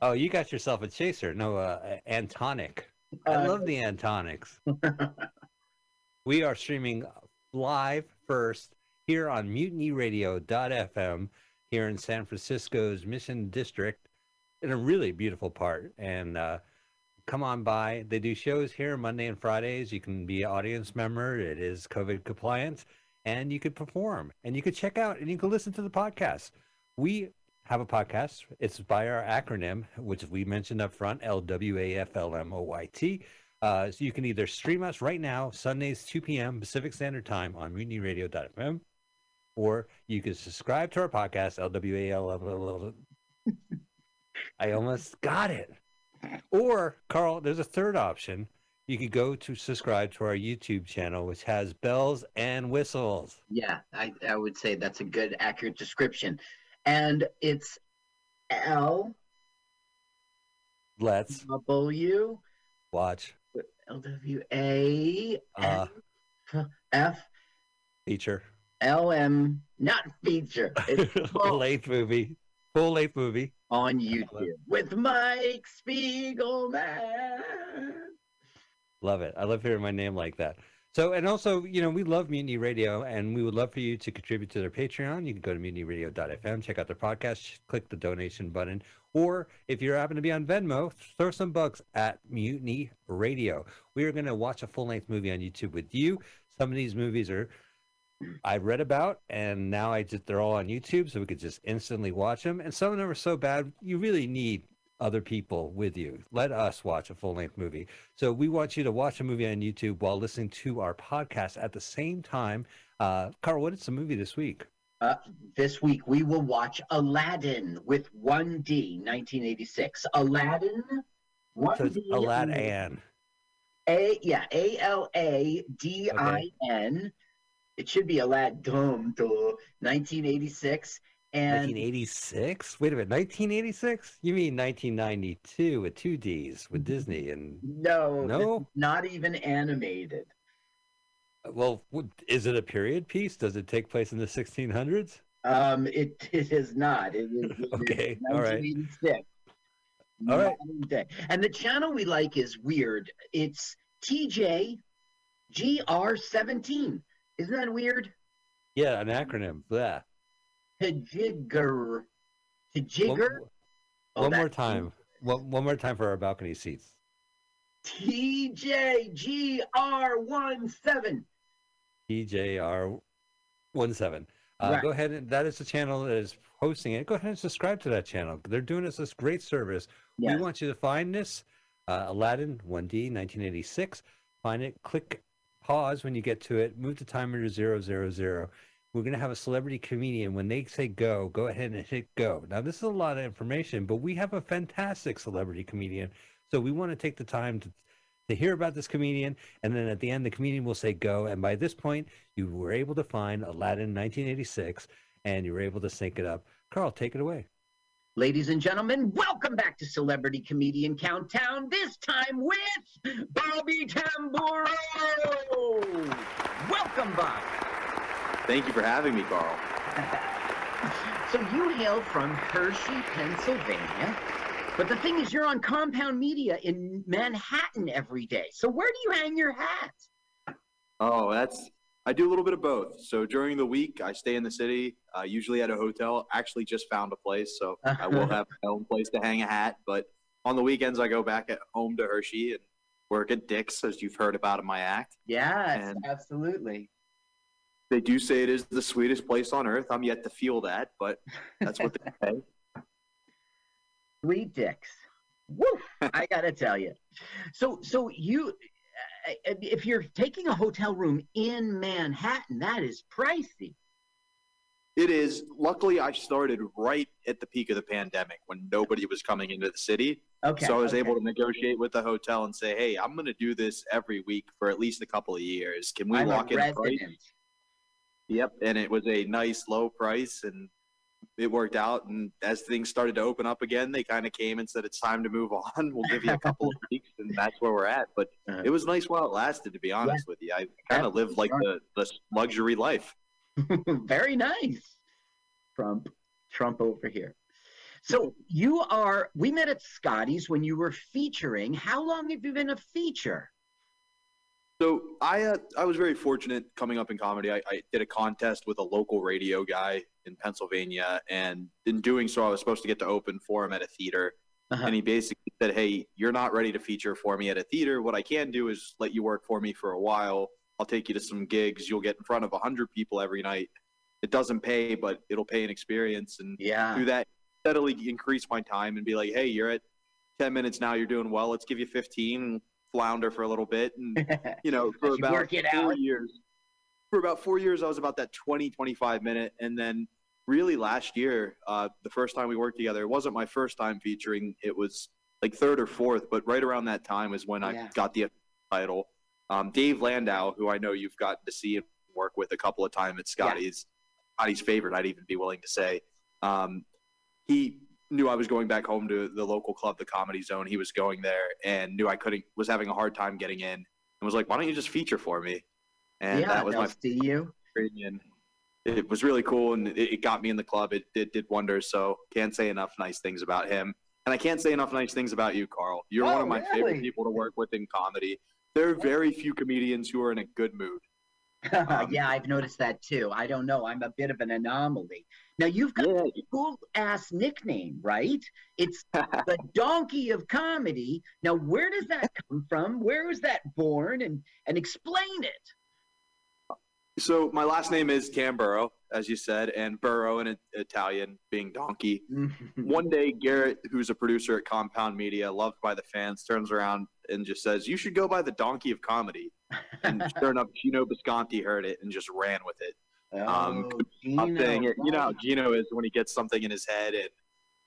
Oh, you got yourself a chaser. No, uh, Antonic. I Uh, love the Antonics. we are streaming live first here on mutinyradio.fm here in San Francisco's Mission District in a really beautiful part. And uh, come on by. They do shows here Monday and Fridays. You can be an audience member. It is COVID compliant. And you could perform and you could check out and you can listen to the podcast. We have a podcast. It's by our acronym, which we mentioned up front, LWAFLMOYT. Uh, so you can either stream us right now, Sundays, 2 p.m. Pacific Standard Time on mutinyradio.fm, or you can subscribe to our podcast, LWAL. I almost got it. Or, Carl, there's a third option. You could go to subscribe to our YouTube channel, which has bells and whistles. Yeah, I, I would say that's a good, accurate description. And it's L Let's W watch L W A uh, F feature. L M not feature. It's full length movie. Full length movie on YouTube with Mike Spiegelman. Love it. I love hearing my name like that. So, and also, you know, we love Mutiny Radio, and we would love for you to contribute to their Patreon. You can go to mutinyradio.fm, check out their podcast, click the donation button, or if you happen to be on Venmo, throw some bucks at Mutiny Radio. We are going to watch a full length movie on YouTube with you. Some of these movies are I've read about, and now I just they're all on YouTube, so we could just instantly watch them. And some of them are so bad, you really need other people with you. Let us watch a full length movie. So we want you to watch a movie on YouTube while listening to our podcast at the same time. Uh, Carl, what is the movie this week? Uh, this week we will watch Aladdin with 1D 1986. Aladdin 1D. So it's Aladdin. A yeah, A L A D I N. It should be Aladdin duh, 1986 and 1986? Wait a minute, 1986? You mean 1992 with two D's with Disney and no, No? not even animated. well, is it a period piece? Does it take place in the 1600s? Um, it it is not. It is, it is Okay, all right. 1986. All right. Day. And the channel we like is weird. It's TJ GR17. Isn't that weird? Yeah, an acronym. Blah. Tajigger. Tajigger? Oh, One more time. One, one more time for our balcony seats. TJGR17. TJR17. Uh, Right. Go ahead and that is the channel that is hosting it. Go ahead and subscribe to that channel. They're doing us this great service. Yes. We want you to find this uh, Aladdin 1D 1986. Find it, click pause when you get to it, move the timer to 000. We're going to have a celebrity comedian. When they say go, go ahead and hit go. Now, this is a lot of information, but we have a fantastic celebrity comedian. So we want to take the time to, to hear about this comedian. And then at the end, the comedian will say go. And by this point, you were able to find Aladdin 1986 and you were able to sync it up. Carl, take it away. Ladies and gentlemen, welcome back to Celebrity Comedian Countdown, this time with Bobby Tamburo. Welcome, Bob. Thank you for having me, Carl. So you hail from Hershey, Pennsylvania. But the thing is, you're on Compound Media in Manhattan every day. So where do you hang your hat? Oh, that's I do a little bit of both. So during the week, I stay in the city, uh, usually at a hotel. Actually, just found a place, so I will have my own place to hang a hat. But on the weekends, I go back at home to Hershey and work at Dick's, as you've heard about in my act. Yes, And- absolutely. They do say it is the sweetest place on earth. I'm yet to feel that, but that's what they say. Sweet dicks. Woo! I gotta tell you. So, so you, if you're taking a hotel room in Manhattan, that is pricey. It is. Luckily, I started right at the peak of the pandemic when nobody was coming into the city. Okay, So I was okay. able to negotiate with the hotel and say, "Hey, I'm going to do this every week for at least a couple of years. Can we I'm lock in a price?" Yep, and it was a nice low price, and it worked out. And as things started to open up again, they kind of came and said, "It's time to move on. We'll give you a couple of weeks," and that's where we're at. But Uh-huh. it was nice while it lasted. To be honest with you, I kind of lived like the, the luxury life. Very nice. Trump, Trump over here. So you are. We met at Scotty's when you were featuring. How long have you been a feature? So I uh, I was very fortunate coming up in comedy. I, I did a contest with a local radio guy in Pennsylvania, and in doing so, I was supposed to get to open for him at a theater. And he basically said, "Hey, you're not ready to feature for me at a theater. What I can do is let you work for me for a while. I'll take you to some gigs. You'll get in front of hundred people every night. It doesn't pay, but it'll pay an experience. And yeah. through that, steadily increase my time and be like, hey, you're at 10 minutes now. You're doing well. Let's give you 15 and flounder for a little bit. And, you know, for about four out. years, for about four years, I was about that 20, 25 minute. And then really last year, uh, the first time we worked together, it wasn't my first time featuring. It was like third or fourth, but right around that time is when Yeah. I got the title. Um, Dave Landau, who I know you've gotten to see and work with a couple of times at Scotty's, Scotty's favorite, I'd even be willing to say. Um, he knew I was going back home to the local club, the Comedy Zone. He was going there and knew I couldn't, was having a hard time getting in, and was like, "Why don't you just feature for me?" And yeah, that was my see you. opinion. It was really cool, and it, it got me in the club. It, it did wonders. So can't say enough nice things about him, and I can't say enough nice things about you, Carl. You're one Oh, of my really? favorite people to work with in comedy. There are very few comedians who are in a good mood. Um, yeah, I've noticed that too. I don't know. I'm a bit of an anomaly. Now you've got a cool ass nickname, right? It's the donkey of comedy. Now, where does that come from? Where was that born? And and explain it. So my last name is Tamburo, as you said, and burro in Italian being donkey. Mm-hmm. One day, Garrett, who's a producer at Compound Media, loved by the fans, turns around and just says, "You should go by the donkey of comedy." And sure enough, Geno Bisconte heard it and just ran with it. Um, Oh, saying it. You know how. Geno is when he gets something in his head and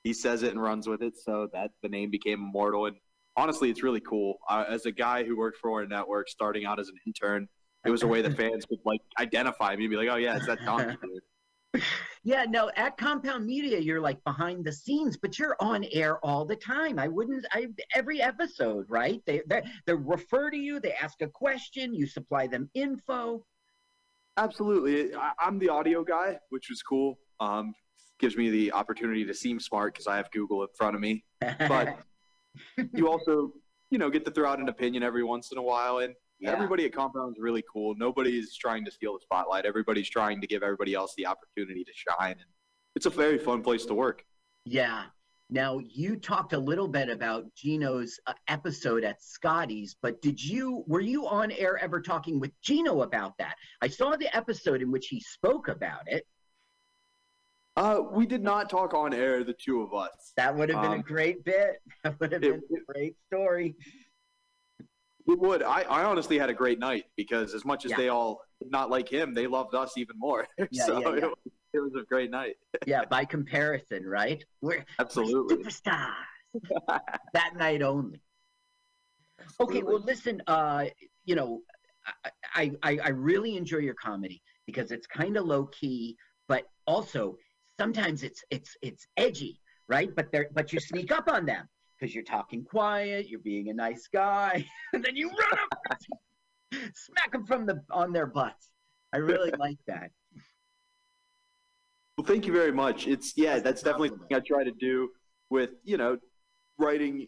he says it and runs with it. So that the name became immortal. And honestly, it's really cool. Uh, as a guy who worked for a network, starting out as an intern, it was a way that fans could like identify me and be like, "Oh yeah, it's that donkey dude." Yeah, no, at Compound Media, you're like behind the scenes, but you're on air all the time. I wouldn't, I every episode, right? They they they refer to you, they ask a question, you supply them info. Absolutely. I, I'm the audio guy, which was cool. Um, gives me the opportunity to seem smart because I have Google in front of me. But you also, you know, get to throw out an opinion every once in a while. And Yeah. everybody at Compound is really cool. Nobody's trying to steal the spotlight. Everybody's trying to give everybody else the opportunity to shine. And it's a very fun place to work. Yeah. Now you talked a little bit about Geno's uh, episode at Scotty's, but did you were you on air ever talking with Geno about that? I saw the episode in which he spoke about it. Uh, we did not talk on air, the two of us. That would have been a Um, great bit. That would have it- been a great story. It would. I, I honestly had a great night because as much as Yeah. they all did not like him, they loved us even more. Yeah, so yeah, yeah. It, it was a great night. yeah, by comparison, right? We're Absolutely. superstars. that night only. Okay, well, listen. Uh, you know, I, I I really enjoy your comedy because it's kind of low key, but also sometimes it's it's it's edgy. right? But they're but you sneak up on them because you're talking quiet, you're being a nice guy, and then you run up, smack them from the on their butts. I really like that. Well, thank you very much. It's yeah, that's definitely something I try to do with you know writing.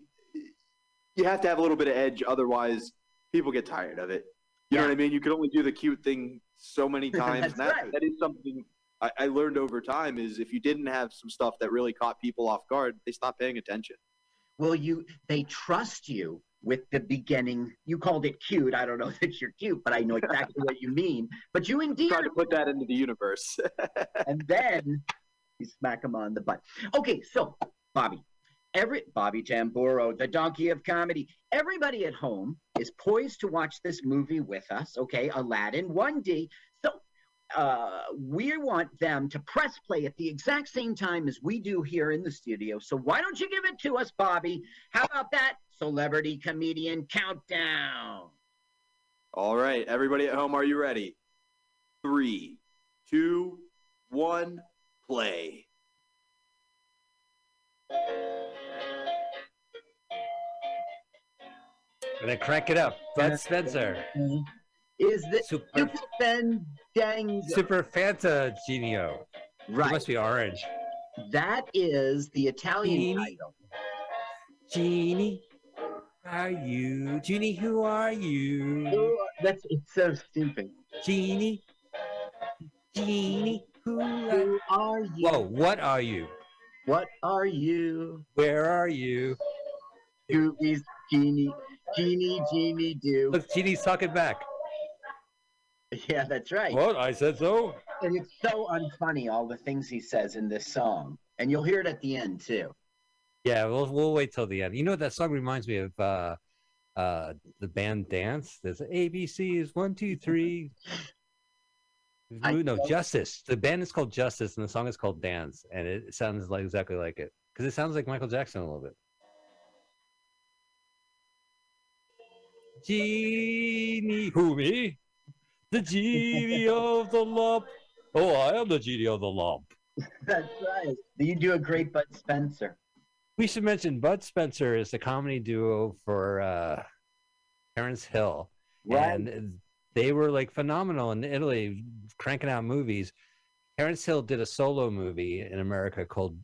You have to have a little bit of edge, otherwise people get tired of it. You know what I mean? You can only do the cute thing so many times. That's that, right. that is something I, I learned over time. Is if you didn't have some stuff that really caught people off guard, they stopped paying attention. Well, you they trust you with the beginning. You called it cute. I don't know that you're cute, but I know exactly what you mean. But you endear Trying to put that into the universe. and then you smack him on the butt. Okay, so Bobby, every Bobby Tamburo, the donkey of comedy. Everybody at home is poised to watch this movie with us. Okay, Aladdin 1D. So uh, we want them to press play at the exact same time as we do here in the studio. So why don't you give it to us, Bobby? How about that celebrity comedian countdown? All right, everybody at home, are you ready? Three, two, one, play. And then crank it up. Bud Spencer. Is the Super, Fandango. Super Fanta Genio. Right. It must be orange. That is the Italian Genie. title. Genie, are you? Genie, who are you? Oh, That's it's so stupid. Genie, Genie, who Who are you? Whoa, what are you? What are you? Where are you? Who is Genie? Genie, Genie, do. Look, Genie's talking back. Yeah, that's right. What? I said so. And it's so unfunny, all the things he says in this song. And you'll hear it at the end, too. Yeah, we'll we'll wait till the end. You know that song reminds me of? Uh, uh, the band Dance. There's ABCs one, two, three. I no, Justice. The band is called Justice, and the song is called Dance, and it sounds like exactly like it because it sounds like Michael Jackson a little bit. Genie, who me? The genie of the lump. Oh, I am the genie of the lump. That's right. You do a great Bud Spencer. We should mention Bud Spencer is the comedy duo for uh, Terence Hill, Right. and they were like phenomenal in Italy, cranking out movies. Terence Hill did a solo movie in America called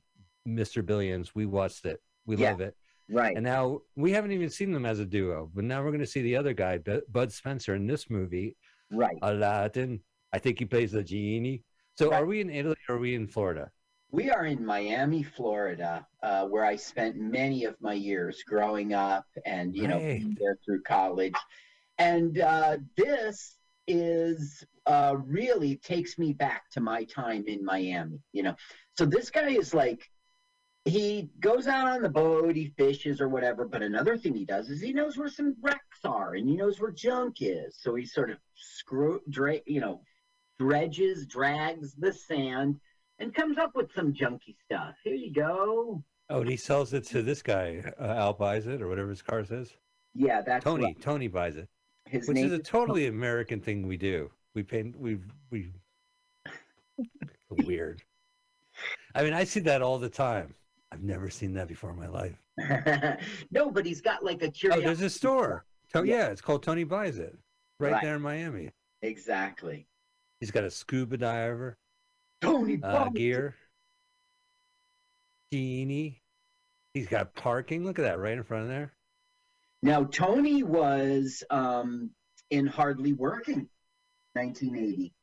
Mr. Billions. We watched it. We Yeah. love it. Right. And now we haven't even seen them as a duo, but now we're going to see the other guy, Bu- Bud Spencer, in this movie, Right. Aladdin. I think he plays the genie. So Right. are we in Italy or are we in Florida? We are in Miami, Florida, uh, where I spent many of my years growing up and, you know, Right. being there through college. And uh, this is uh, really takes me back to my time in Miami, you know. So this guy is like, he goes out on the boat, he fishes or whatever. But another thing he does is he knows where some wrecks are and he knows where junk is. So he sort of screw, dra- you know, dredges, drags the sand, and comes up with some junky stuff. Here you go. Oh, and he sells it to this guy. Uh, Al buys it or whatever his car says. Yeah, that's Tony. right. Tony buys it, His which name is a totally American thing we do. We paint. We we. Weird. I mean, I see that all the time. I've never seen that before in my life. no, but he's got like a Oh, there's a store. To- Yeah. yeah, it's called Tony Buys It, right, Right. there in Miami. Exactly. He's got a scuba diver, Tony uh, gear, genie. He's got parking. Look at that, right in front of there. Now, Tony was um, in Hardly Working, 1980,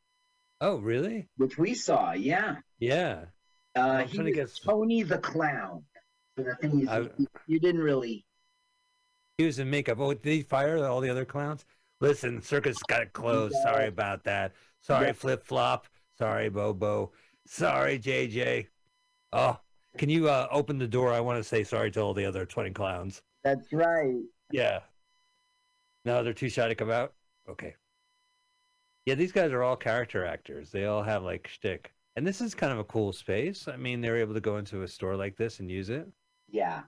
Oh, really? which we saw. Yeah. Yeah. Uh, he was get- Tony the Clown. So the thing is, I- you, you didn't really. He was in makeup. Oh, did he fire all the other clowns? Listen, circus got closed. Sorry about that. Sorry, Yeah. Flip Flop. Sorry, Bobo. Sorry, JJ. Oh, can you uh, open the door? I want to say sorry to all the other 20 clowns. That's right. Yeah. No, they're too shy to come out? Okay. Yeah, these guys are all character actors. They all have like shtick. And this is kind of a cool space. I mean, they're able to go into a store like this and use it. Yeah.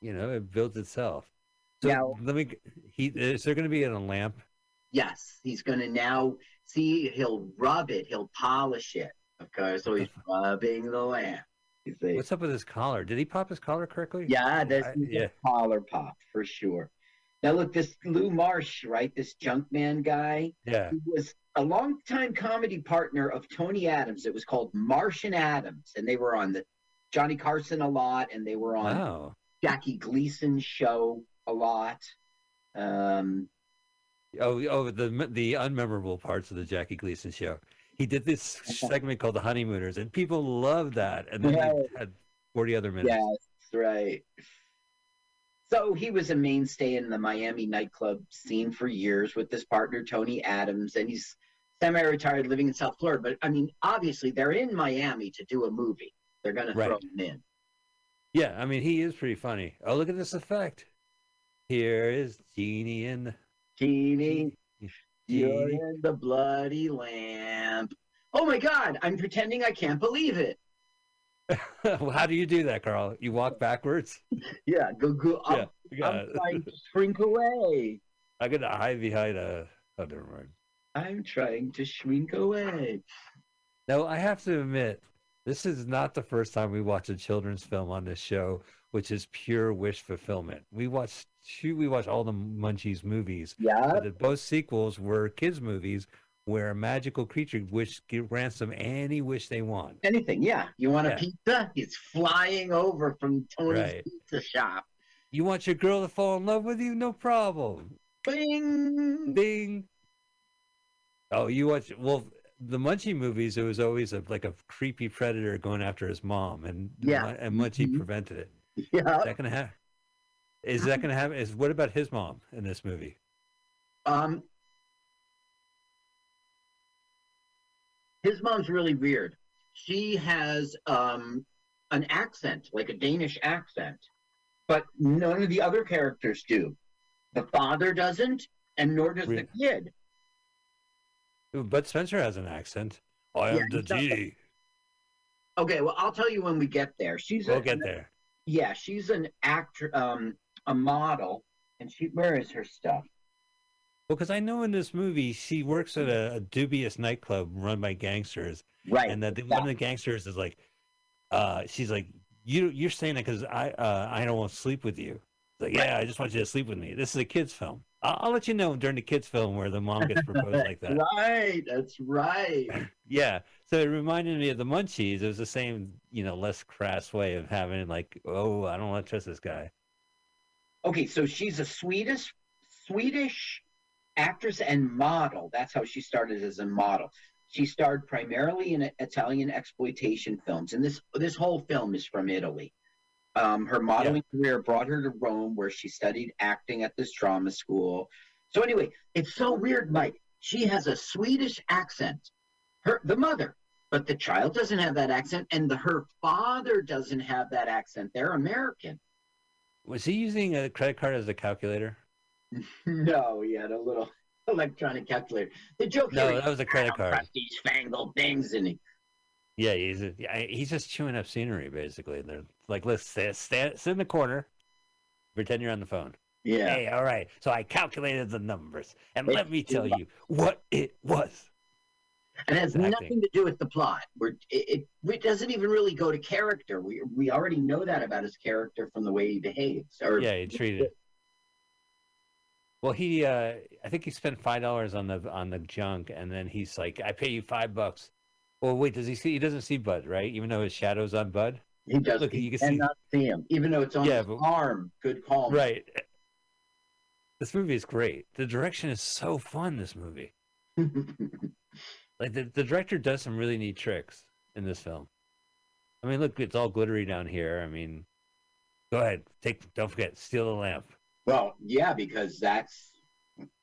You know, it builds itself. So Now- let me. He is there going to be a lamp? Yes, he's going to now see. He'll rub it. He'll polish it. Okay, so he's rubbing the lamp. You see? What's up with his collar? Did he pop his collar correctly? Yeah, there's I- yeah. collar pop for sure. Now look, this Lou Marsh, right? This Junkman guy. Yeah. He was a longtime comedy partner of Tony Adams. It was called Marsh and Adams, and they were on the Johnny Carson a lot, and they were on Wow. Jackie Gleason's show a lot. Um, Oh, oh, the the unmemorable parts of the Jackie Gleason show. He did this segment called the Honeymooners, and people loved that. And then he had forty other minutes. Yes, right. So he was a mainstay in the Miami nightclub scene for years with his partner Tony Adams, and he's semi-retired, living in South Florida. But I mean, obviously, they're in Miami to do a movie. They're going to throw him in. Yeah, I mean, he is pretty funny. Oh, look at this effect. Here is Genie in the Genie, you're in the bloody lamp. Oh my God! I'm pretending I can't believe it. Well, How do you do that, Carl? You walk backwards? Yeah, go go. I'm, Yeah, I'm trying to shrink away. I got to hide behind a. Oh, never mind. I'm trying to shrink away. No, I have to admit, this is not the first time we watch a children's film on this show, which is pure wish fulfillment. We watched two, we watched all the Munchies movies. Yeah. but both sequels were kids movies where a magical creature wish grants them any wish they want. Anything, yeah. You want a pizza? It's flying over from Tony's Right. pizza shop. You want your girl to fall in love with you? No problem. Bing. Bing. Oh, you watch well the Munchie movies. It was always a, like a creepy predator going after his mom, and Yeah. And Munchie prevented it. Yeah. Is that gonna happen? Is that gonna happen? Is what about his mom in this movie? Um, his mom's really weird. She has um an accent, like a Danish accent, but none of the other characters do. The father doesn't, and nor does Really? the kid. Bud Spencer has an accent. I am Yeah, the genie. Okay, well, I'll tell you when we get there. She's We'll a, get there. Yeah, she's an actor, um, a model, and she where is her stuff? Well, because I know in this movie she works at a, a dubious nightclub run by gangsters, Right. And that the, one of the gangsters is like, uh, she's like, you you're saying that because I uh, I don't want to sleep with you. It's like, yeah, I just want you to sleep with me. This is a kids film. I'll, I'll let you know during the kids film where the mom gets proposed like that. Right, that's right. Yeah. So it reminded me of the Munchies. It was the same, you know, less crass way of having it like, oh, I don't want to trust this guy. Okay, so she's a Swedish Swedish actress and model. That's how she started as a model. She starred primarily in Italian exploitation films, and this this whole film is from Italy. Um, her modeling career brought her to Rome, where she studied acting at this drama school. So anyway, it's so weird, Mike. She has a Swedish accent, her the mother, but the child doesn't have that accent, and the her father doesn't have that accent. They're American. Was he using a credit card as a calculator? No, he had a little electronic calculator. The joke No, that was a credit card. These fangled things, and he, Yeah, he's a, yeah, he's just chewing up scenery basically. They're like, let's sit, stand, sit in the corner, pretend you're on the phone. Yeah. Hey, all right. So I calculated the numbers, and It's let me tell you what it was. and it has nothing to do with the plot. We're, it, it it doesn't even really go to character. We we already know that about his character from the way he behaves. Or Yeah, he treated it. Well, he, uh, I think he spent five dollars on the on the junk, and then he's like, "I pay you five bucks." Well, wait, does he see? He doesn't see Bud, right? Even though his shadow's on Bud. He does. Look, he you can see. cannot see him, even though it's on Yeah, his but- arm. Good call. Right. This movie is great. The direction is so fun. This movie, like the the director does some really neat tricks in this film. I mean, look, it's all glittery down here. I mean, go ahead, take. Don't forget, steal the lamp Well, yeah, because that's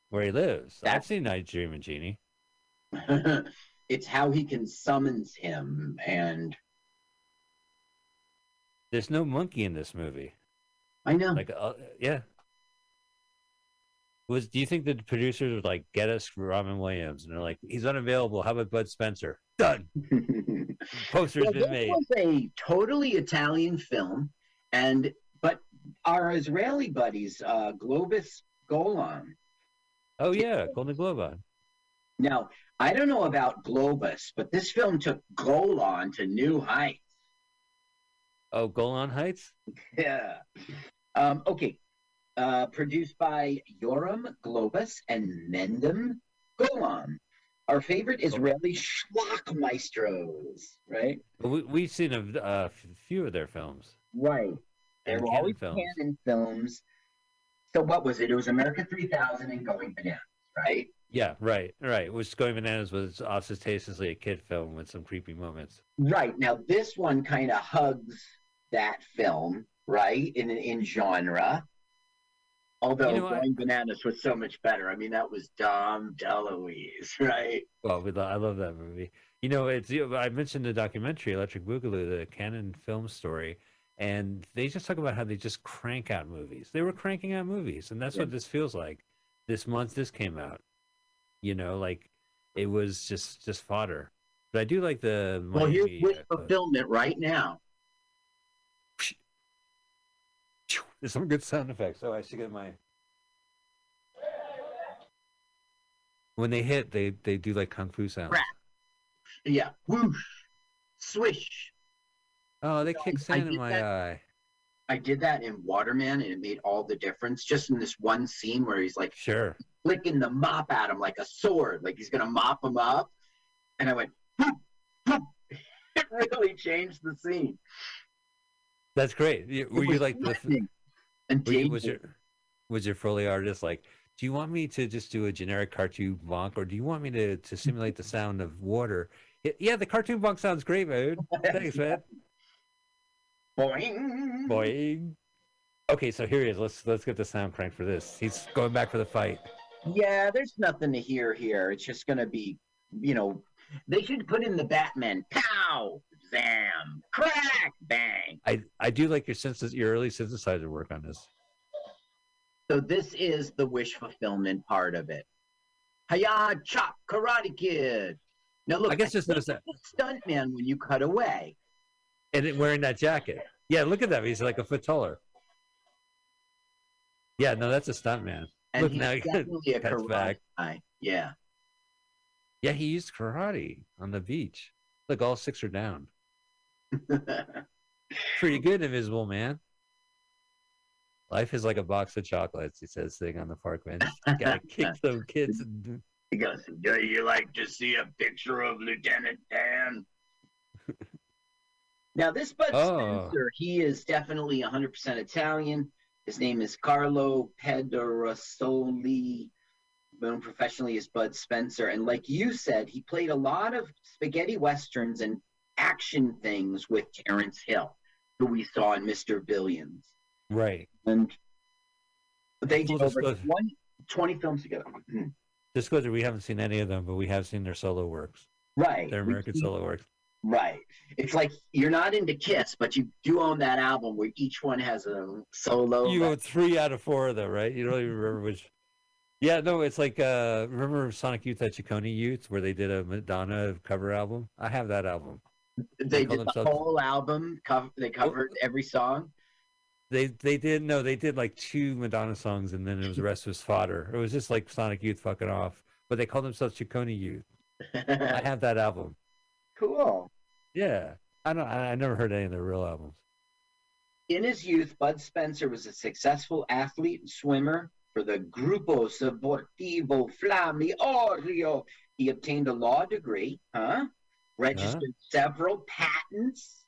where he lives. I've That's- seen Night Dreaming Genie. it's how he can summons him, and There's no monkey in this movie. I know. Like, uh, yeah. Was do you think the producers would like get us Robin Williams and they're like, he's unavailable. How about Bud Spencer? Done. Poster's Well, been this made. was a totally Italian film, and but our Israeli buddies, uh, Globus Golan. Oh yeah, Golden Globe on. Now, I don't know about Globus, but this film took Golan to new heights. Oh, Golan Heights. Yeah. Um, okay. Uh, produced by Yoram Globus and Menahem Golan. Our favorite Israeli schlock maestros, right? We, we've seen a, a few of their films. Right. They were always films. Cannon films. So what was it? It was America 3000 and Going Bananas, right? Yeah, right, right. Which Going Bananas was ostentatiously a kid film with some creepy moments. Right. Now this one kind of hugs that film, right? In in genre. Although You know? Going Bananas was so much better. I mean, that was Dom DeLuise, right? Well, we lo- I love that movie. You know, it's you know, I mentioned the documentary Electric Boogaloo, the Cannon film story, and they just talk about how they just crank out movies. They were cranking out movies, and that's what this feels like. This month, this came out. You know, like it was just just fodder. But I do like the Well, here's Miami, wish uh, fulfillment right now. There's some good sound effects. Oh, I should get my. When they hit, they they do like kung fu sounds. Yeah. Whoosh. Swish. Oh, they So kick I sand in my that- eye. I did that in Waterman, and it made all the difference. Just in this one scene where he's like Sure. flicking the mop at him like a sword, like he's gonna mop him up, and I went. It really changed the scene. That's great. Were you like the? And you- was your was your foley artist like? Do you want me to just do a generic cartoon bonk, or do you want me to to simulate the sound of water? Yeah, Yeah, the cartoon bonk sounds great, man. Thanks, man. Boing. Boing. Okay, so here he is. Let's let's get the sound crank for this. He's going back for the fight. Yeah, there's nothing to hear here. It's just gonna be, you know, they should put in the Batman. Pow, zam, crack, bang. I I do like your synthesis, your early synthesizer work on this. So this is the wish fulfillment part of it. Hiya, chop, Karate Kid. Now look, I guess just notice that, stunt man when you cut away. and it, wearing that jacket. Yeah, look at that. He's like a foot taller. Yeah, no, that's a stunt man. And look he's now, definitely a karate back. guy. Yeah. Yeah, he used karate on the beach. Look, all six are down. Pretty good, Invisible Man. Life is like a box of chocolates, he says, sitting on the park bench. Gotta kick some kids. He goes, Do you like to see a picture of Lieutenant Dan? now, this Bud Oh. Spencer, he is definitely 100% Italian. His name is Carlo Pedersoli, known professionally as Bud Spencer. And like you said, he played a lot of spaghetti westerns and action things with Terence Hill, who we saw in Mr. Billions. Right. And they did Full over disclosure. 20, 20 films together. Mhm. Disclosure, we haven't seen any of them, but we have seen their solo works. Right. Their American solo works. Right. It's like you're not into Kiss, but you do own that album where each one has a solo. You own three out of four of them, right? You don't even remember which. Yeah, no, it's like uh remember Sonic Youth at Ciccone Youth where they did a Madonna cover album? I have that album. They did the themselves- whole album. Cover, they covered oh. every song. They they did no, they did like two Madonna songs and then it was the rest was fodder. It was just like Sonic Youth fucking off. But they called themselves Ciccone Youth. I have that album. Cool. Yeah. I don't I, I never heard any of their real albums. In his youth, Bud Spencer was a successful athlete and swimmer for the Grupo Sportivo Flammi Orio. He obtained a law degree, huh? Registered several patents.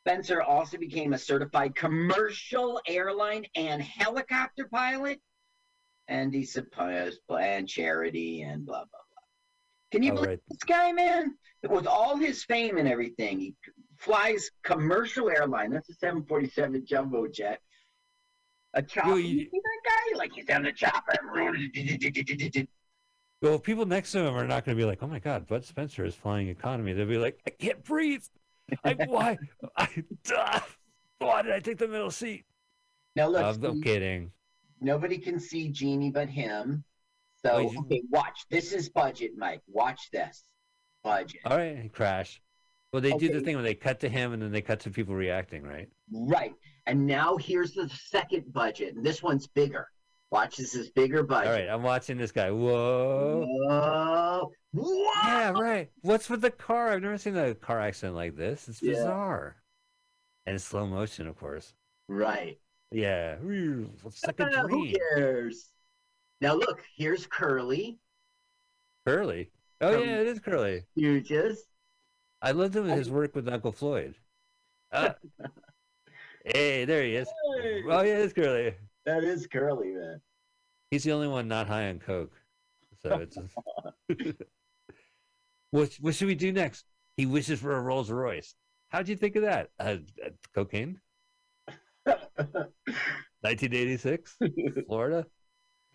Spencer also became a certified commercial airline and helicopter pilot. And he supposed and charity and blah blah blah. Can you Oh, believe right. this guy, man? With all his fame and everything, he flies commercial airline. That's a 747 jumbo jet. A chopper. you- You see that guy? Like he's on the chopper. Well, people next to him are not going to be like, "Oh my God, Bud Spencer is flying economy." They'll be like, "I can't breathe. I why? I, ah, why did I take the middle seat?" Now look, I'm, I'm kidding. nobody can see Genie but him. So Wait, okay, watch. This is budget, Mike. Watch this. Budget. All right, crash. Well, they do the thing where they cut to him and then they cut to people reacting, right? Right. And now here's the second budget. And this one's bigger. Watch, this is bigger budget. All right, I'm watching this guy. Whoa. Whoa. Whoa. Yeah, right. What's with the car? I've never seen a car accident like this. It's Yeah. bizarre. And it's slow motion, of course. Right. Yeah. It's like a Uh, who dream. cares? Now look, here's Curly. Curly. Oh yeah, it is Curly. Stooges. I loved him with his work with Uncle Floyd. Ah. hey, there he is. Hey. Oh yeah, it's Curly. That is Curly, man. He's the only one not high on coke. So it's. what What should we do next? He wishes for a Rolls Royce. How'd you think of that? Uh, uh, cocaine. 1986, Florida.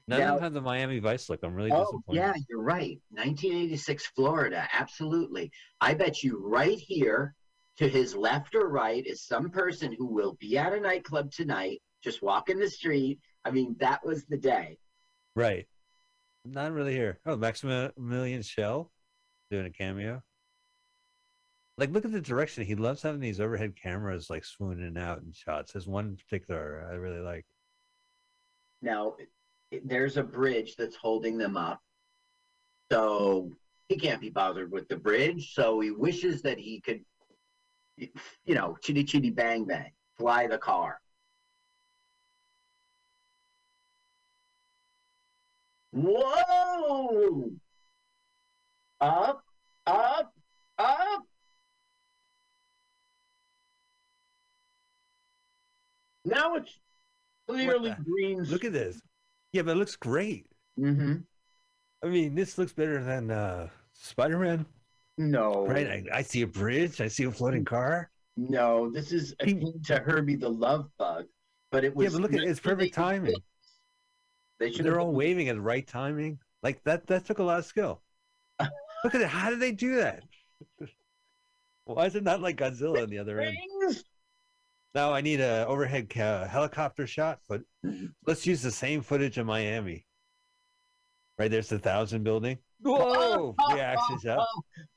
None Now- of them have the Miami Vice look. I'm really Oh, disappointed. yeah, you're right. 1986 Florida, absolutely. I bet you right here to his left or right is some person who will be at a nightclub tonight, just walking the street. I mean, that was the day. Right. Not really here. Oh, Maximilian Schell doing a cameo. Like, look at the direction. He loves having these overhead cameras like swooning out in shots. There's one in particular I really like. Now, there's a bridge that's holding them up. So he can't be bothered with the bridge. So he wishes that he could, you know, chitty chitty bang bang, fly the car. Whoa! Up, up, up. Now it's clearly green. Look at this. Yeah, but it looks great. Mm-hmm. I mean, this looks better than uh, Spider Man. No. Right? I, I see a bridge. I see a floating car. No, this is akin to Herbie the Love Bug, but it was. Yeah, but look at it's perfect timing. They should They're all waving at the right timing. Like that. That took a lot of skill. look at it. How did they do that? Why is it not like Godzilla on the other end? Now I need a overhead ca- helicopter shot, but let's use the same footage of Miami. Right there's the thousand building. Whoa! The action shot.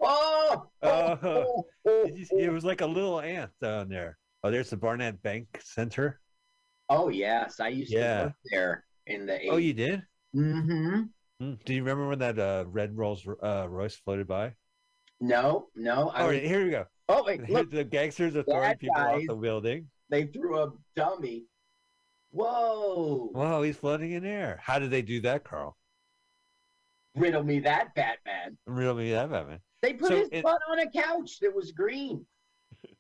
Oh, Oh, did it oh. was like a little ant down there. Oh, there's the Barnett Bank Center. Oh yes, I used Yeah. to work there in the. 80s. Oh, you did? Mm-hmm. Mm. Do you remember when that uh, red Rolls uh, Royce floated by? No, no. I All was- right, here we go. Oh wait, look, the gangsters are throwing people off the building. they threw a dummy. Whoa! Whoa, he's floating in air. How did they do that, Carl? Riddle me that, Batman. Riddle me that, Batman. They put So his it- butt on a couch that was green.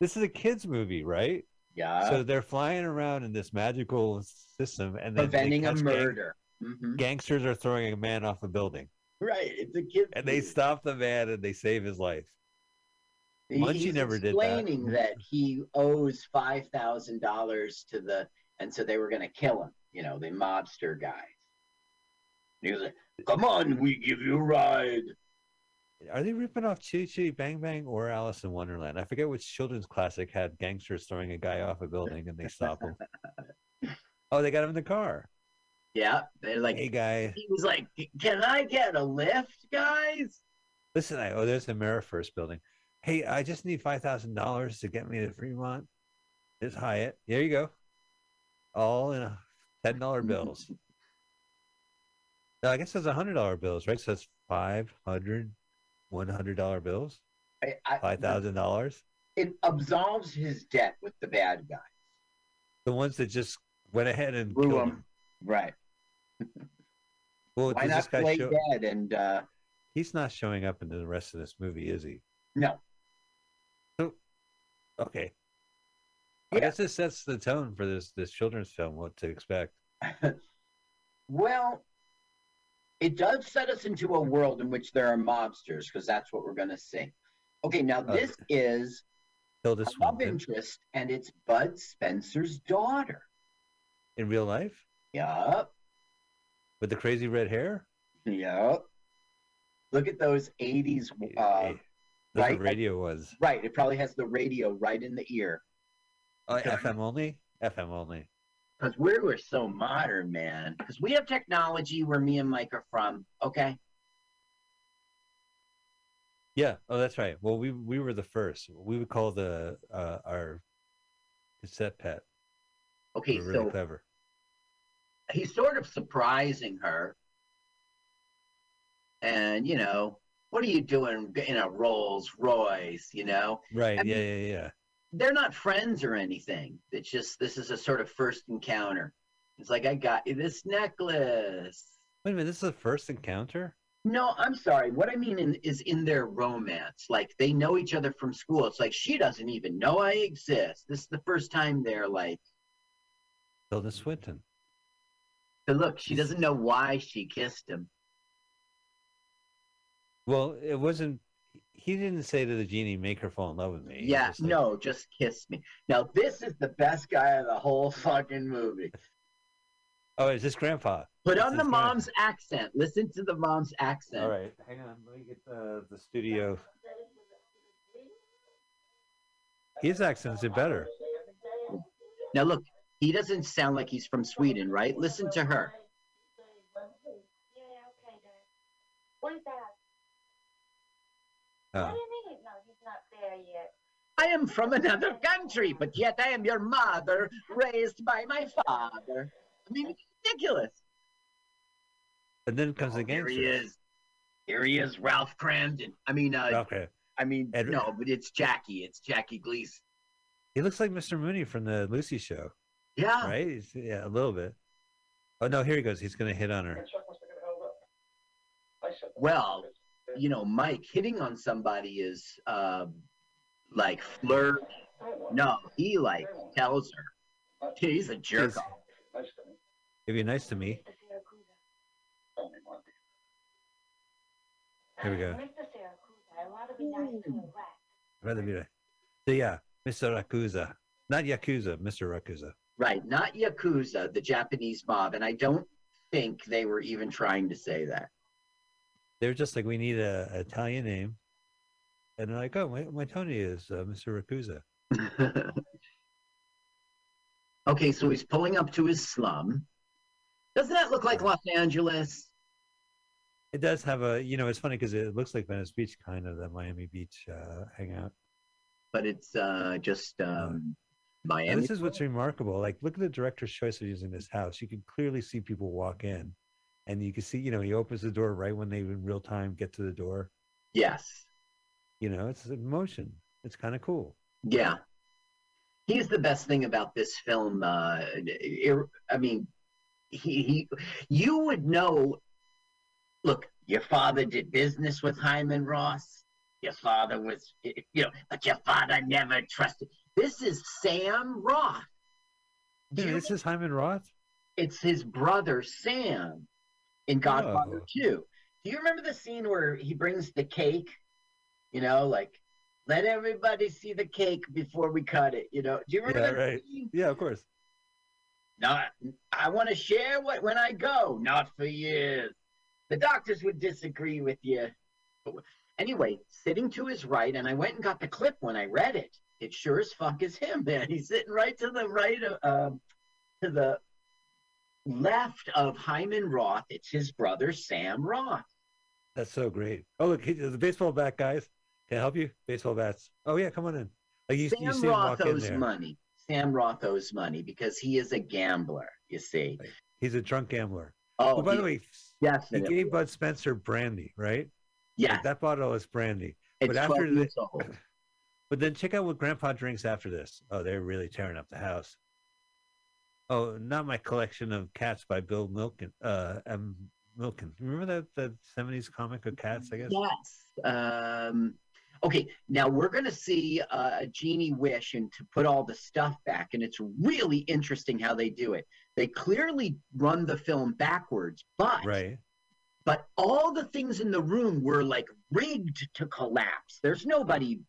This is a kids movie, right? Yeah. So they're flying around in this magical system, and then Preventing a catch gang- murder. Mhm. gangsters are throwing a man off a building, Right, it's a kid. and they stop the man and they save his life. Munchie He's never did that. explaining that. he owes five thousand dollars to the, and so they were going to kill him. You know, the mobster guys. And he was like, "Come on, we give you a ride." Are they ripping off Chitty Chitty Bang Bang or Alice in Wonderland? I forget which children's classic had gangsters throwing a guy off a building and they stop him. oh, they got him in the car. Yeah, they're like, Hey, guy. he was like, "Can I get a lift, guys?" Listen, I, oh, there's the First building. Hey, I just need five thousand dollars to get me to Fremont. There's Hyatt. There you go. All in a ten dollar bills. No, I guess it's a hundred dollar bills, right? So that's five hundred, one hundred dollar bills. I, I, Five thousand dollars. It absolves his debt with the bad guys. The ones that just went ahead and Blew him. him. Right. Well, Why not play show- dead and uh, He's not showing up in the rest of this movie, is he? no? So, Okay. I guess this sets the tone for this this children's film. What to expect? Well, it does set us into a world in which there are mobsters because that's what we're going to see. Okay, now Uh, this is Tilda a love Swinton interest, and it's Bud Spencer's daughter. in real life Yup, with the crazy red hair. yup. Look at those '80s. Uh, That's right, what radio was. right. It probably has the radio right in the ear Oh, FM only. FM only. Because we were so modern, man. Because we have technology where me and Mike are from. Okay. Yeah. Oh, that's right. Well, we we were the first. We would call the uh, our cassette pet. Okay, We really so clever. he's sort of surprising her. And, you know, what are you doing in a Rolls Royce, you know? Right. I yeah. mean, Yeah. Yeah. They're not friends or anything. It's just this is a sort of first encounter. It's like I got you this necklace. Wait a minute, this is the first encounter? No, I'm sorry. What I mean in, is in their romance. Like they know each other from school. It's like she doesn't even know I exist. This is the first time they're like, Tilda Swinton. but look, she doesn't know why she kissed him. Well, it wasn't. He didn't say to the genie, "Make her fall in love with me." Yeah, just like- no, just kiss me. Now this is the best guy of the whole fucking movie. Oh, is this Grandpa? Put on the mom's accent. Listen to the mom's accent. All right, hang on. Let me get the the studio. His accent's are better. Now look, he doesn't sound like he's from Sweden, right? Listen to her. What is that? Oh. What do you mean? No, he's not there yet. I am from another country, but yet I am your mother, raised by my father. I mean, it's ridiculous. And then comes the Oh, Here he is. Here he is, Ralph Kramden. I mean, uh, Okay. I mean, Ed- no, but it's Jackie. It's Jackie Gleason. He looks like Mr. Mooney from the Lucy Show. Yeah. Right? He's- yeah, a little bit. Oh no, here he goes. He's gonna hit on her. Well, you know, Mike hitting on somebody is uh, like flirt. No, he like tells her. He's a jerk. If you're nice to me. Here we go. I want to be nice to a rat. Rather be So yeah, Mr. Rakuza. Not Yakuza, Mr. Rakuza. Right, not Yakuza, the Japanese mob. And I don't think they were even trying to say that. They're just like, we need a, Italian name. And they're like, oh, my, my Tony is uh, Mr. Rakuza. Okay, so he's pulling up to his slum. Doesn't that look like Los Angeles? It does have a, you know, it's funny because it looks like Venice Beach, kind of, the Miami Beach uh, hangout. But it's uh, just um, And Miami. this is what's remarkable. Like, look at the director's choice of using this house. You can clearly see people walk in, and you can see, you know, he opens the door right when they in real time get to the door. Yes. You know, it's in motion. It's kind of cool. Yeah. He's the best thing about this film. Uh, I mean, he, he, you would know. Look, your father did business with Hyman Roth. Your father was, you know, but your father never trusted. This is Sam Roth. Dude, this is Hyman Roth. it's his brother Sam in Godfather Oh. 2. Do you remember the scene where he brings the cake? You know, like, let everybody see the cake before we cut it. You know, do you remember Yeah, that right. scene? Yeah, of course. Not, I want to share what when I go. Not for years. The doctors would disagree with you. But anyway, sitting to his right, and I went and got the clip when I read it. It sure as fuck is him, man. He's sitting right to the right of, um, to the left of Hyman Roth. It's his brother Sam Roth. That's so great. Oh, look, he, the baseball bat guys. Can I help you? Baseball bats. Oh, yeah, come on in. Like, you, you Sam see Roth owes money. Sam Roth owes money because he is a gambler. You see. He's a drunk gambler. Oh, oh by he- the way, definitely. he gave Bud Spencer brandy, right? Yeah. Like, that bottle is brandy. It's but after 12 the, old. but then check out what Grandpa drinks after this. Oh, they're really tearing up the house. Oh, not my collection of cats by Bill Milken. Uh, M. Milken. Remember that that seventies comic of cats? I guess. Yes. Um, okay, now we're going to see uh, a genie wish and to put all the stuff back, and it's really interesting how they do it. They clearly run the film backwards, but Right. but all the things in the room were like rigged to collapse. There's nobody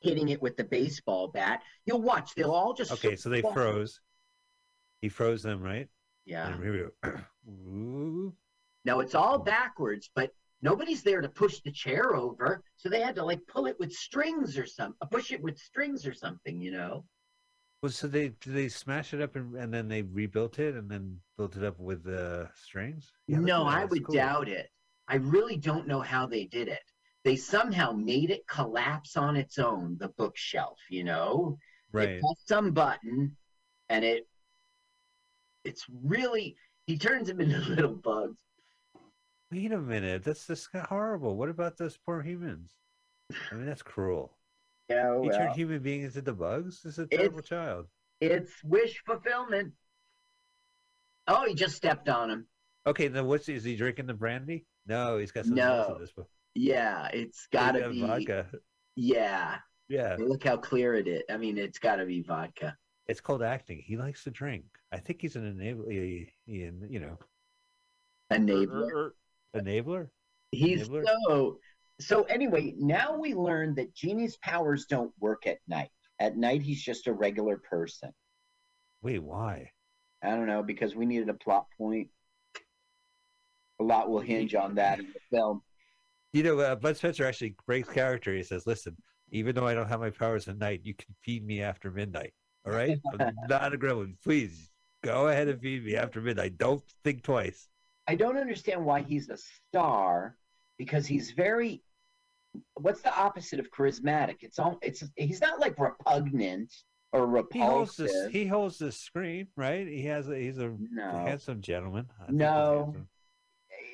hitting it with the baseball bat. You'll watch; they'll all just Okay, so they froze. He froze them, right? Yeah. And here we go. Ooh. Now it's all backwards, but nobody's there to push the chair over, so they had to like pull it with strings or some, uh, push it with strings or something, you know. Well, so they did they smash it up and, and then they rebuilt it and then built it up with the strings? Yeah, no, at I would cool. doubt it. I really don't know how they did it. They somehow made it collapse on its own, the bookshelf, you know? They Right. pressed some button and it it's really he turns them into little bugs. Wait a minute, that's just horrible. What about those poor humans? I mean, that's cruel. Yeah, He turned human beings into bugs. This is a terrible child. it's wish fulfillment. Oh, he just stepped on him. Okay, then what's is he drinking the brandy? No, he's got else No. in this book. Yeah, it's He's got be. vodka. Yeah. Yeah. Look how clear it is. I mean, it's got to be vodka. It's called acting. He likes to drink. I think he's an enabler. He, he, you know, Enabler. enabler. He's Enabler? so. So anyway, now we learn that Genie's powers don't work at night. At night, he's just a regular person. Wait, why? I don't know because we needed a plot point. A lot will hinge on that in the film. You know, uh, Bud Spencer actually breaks character. He says, "Listen, even though I don't have my powers at night, you can feed me after midnight. All right, I'm not a gremlin. Please go ahead and feed me after midnight. Don't think twice." I don't understand why he's a star because he's very. What's the opposite of charismatic? It's all. It's he's not like repugnant or He holds repulsive. this. He holds this screen, right? He has a. He's a No. handsome gentleman. He's No,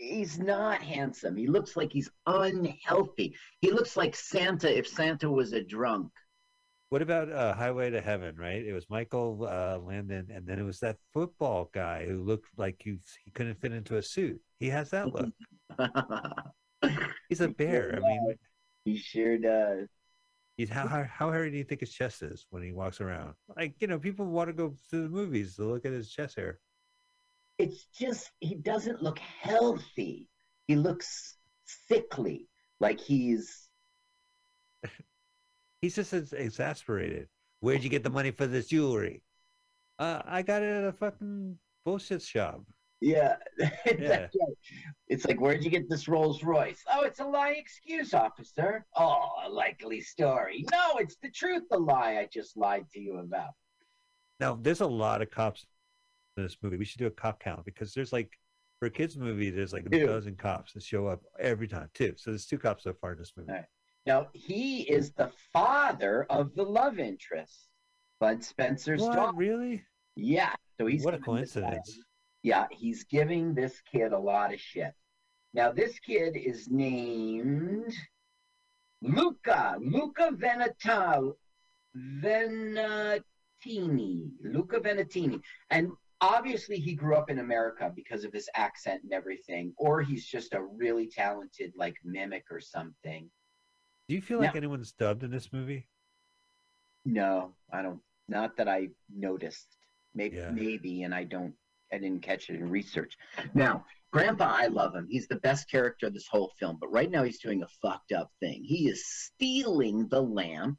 he's not handsome. He looks like he's unhealthy. He looks like Santa if Santa was a drunk. What about uh, Highway to Heaven? Right? It was Michael uh, Landon, and then it was that football guy who looked like he he couldn't fit into a suit. He has that look. He's a bear. I mean, he sure does. He's how how, how hairy do you think his chest is when he walks around? Like you know, people want to go to the movies to look at his chest hair. It's just he doesn't look healthy. He looks sickly, like he's He's just ex- exasperated. Where'd you get the money for this jewelry? Uh, I got it at a fucking bullshit shop. yeah. it's, Yeah. like, it's like, where'd you get this Rolls Royce? Oh, it's a lie excuse, officer. Oh, a likely story. No, it's the truth. The lie I just lied to you about. Now, there's a lot of cops in this movie. We should do a cop count because there's like for a kids movie, there's like a Two. dozen cops that show up every time too. So there's two cops so far in this movie. Now he is the father of the love interest, Bud Spencer's What? daughter. Really? Yeah. So he's What a giving this guy- coincidence. yeah, he's giving this kid a lot of shit. Now this kid is named Luca Luca Venetal Venantini Luca Venantini, and obviously he grew up in America because of his accent and everything, or he's just a really talented like mimic or something. Do you feel like Now- anyone's dubbed in this movie? No, I don't. Not that I noticed. Maybe, maybe, and I don't. I didn't catch it in research. Now, Grandpa, I love him. He's the best character of this whole film. But right now, he's doing a fucked up thing. He is stealing the lamp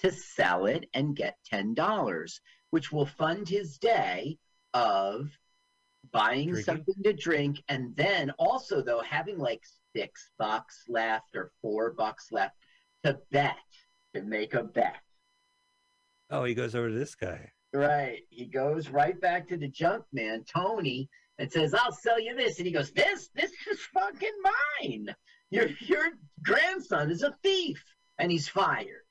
to sell it and get ten dollars, which will fund his day of buying Drinking? something to drink, and then also though having like six bucks left or four bucks left to bet to make a bet. Oh, he goes over to this guy. Right. He goes right back to the junk man, Tony, and says, I'll sell you this. And he goes, This? This is fucking mine. Your your grandson is a thief. And he's fired.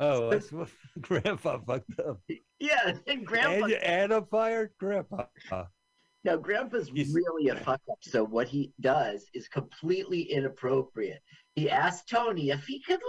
Oh, that's what Grandpa fucked up. Yeah, and grandpa And, and a fired Grandpa. Now, Grandpa's really a fuck up. So what he does is completely inappropriate. He asked Tony if he could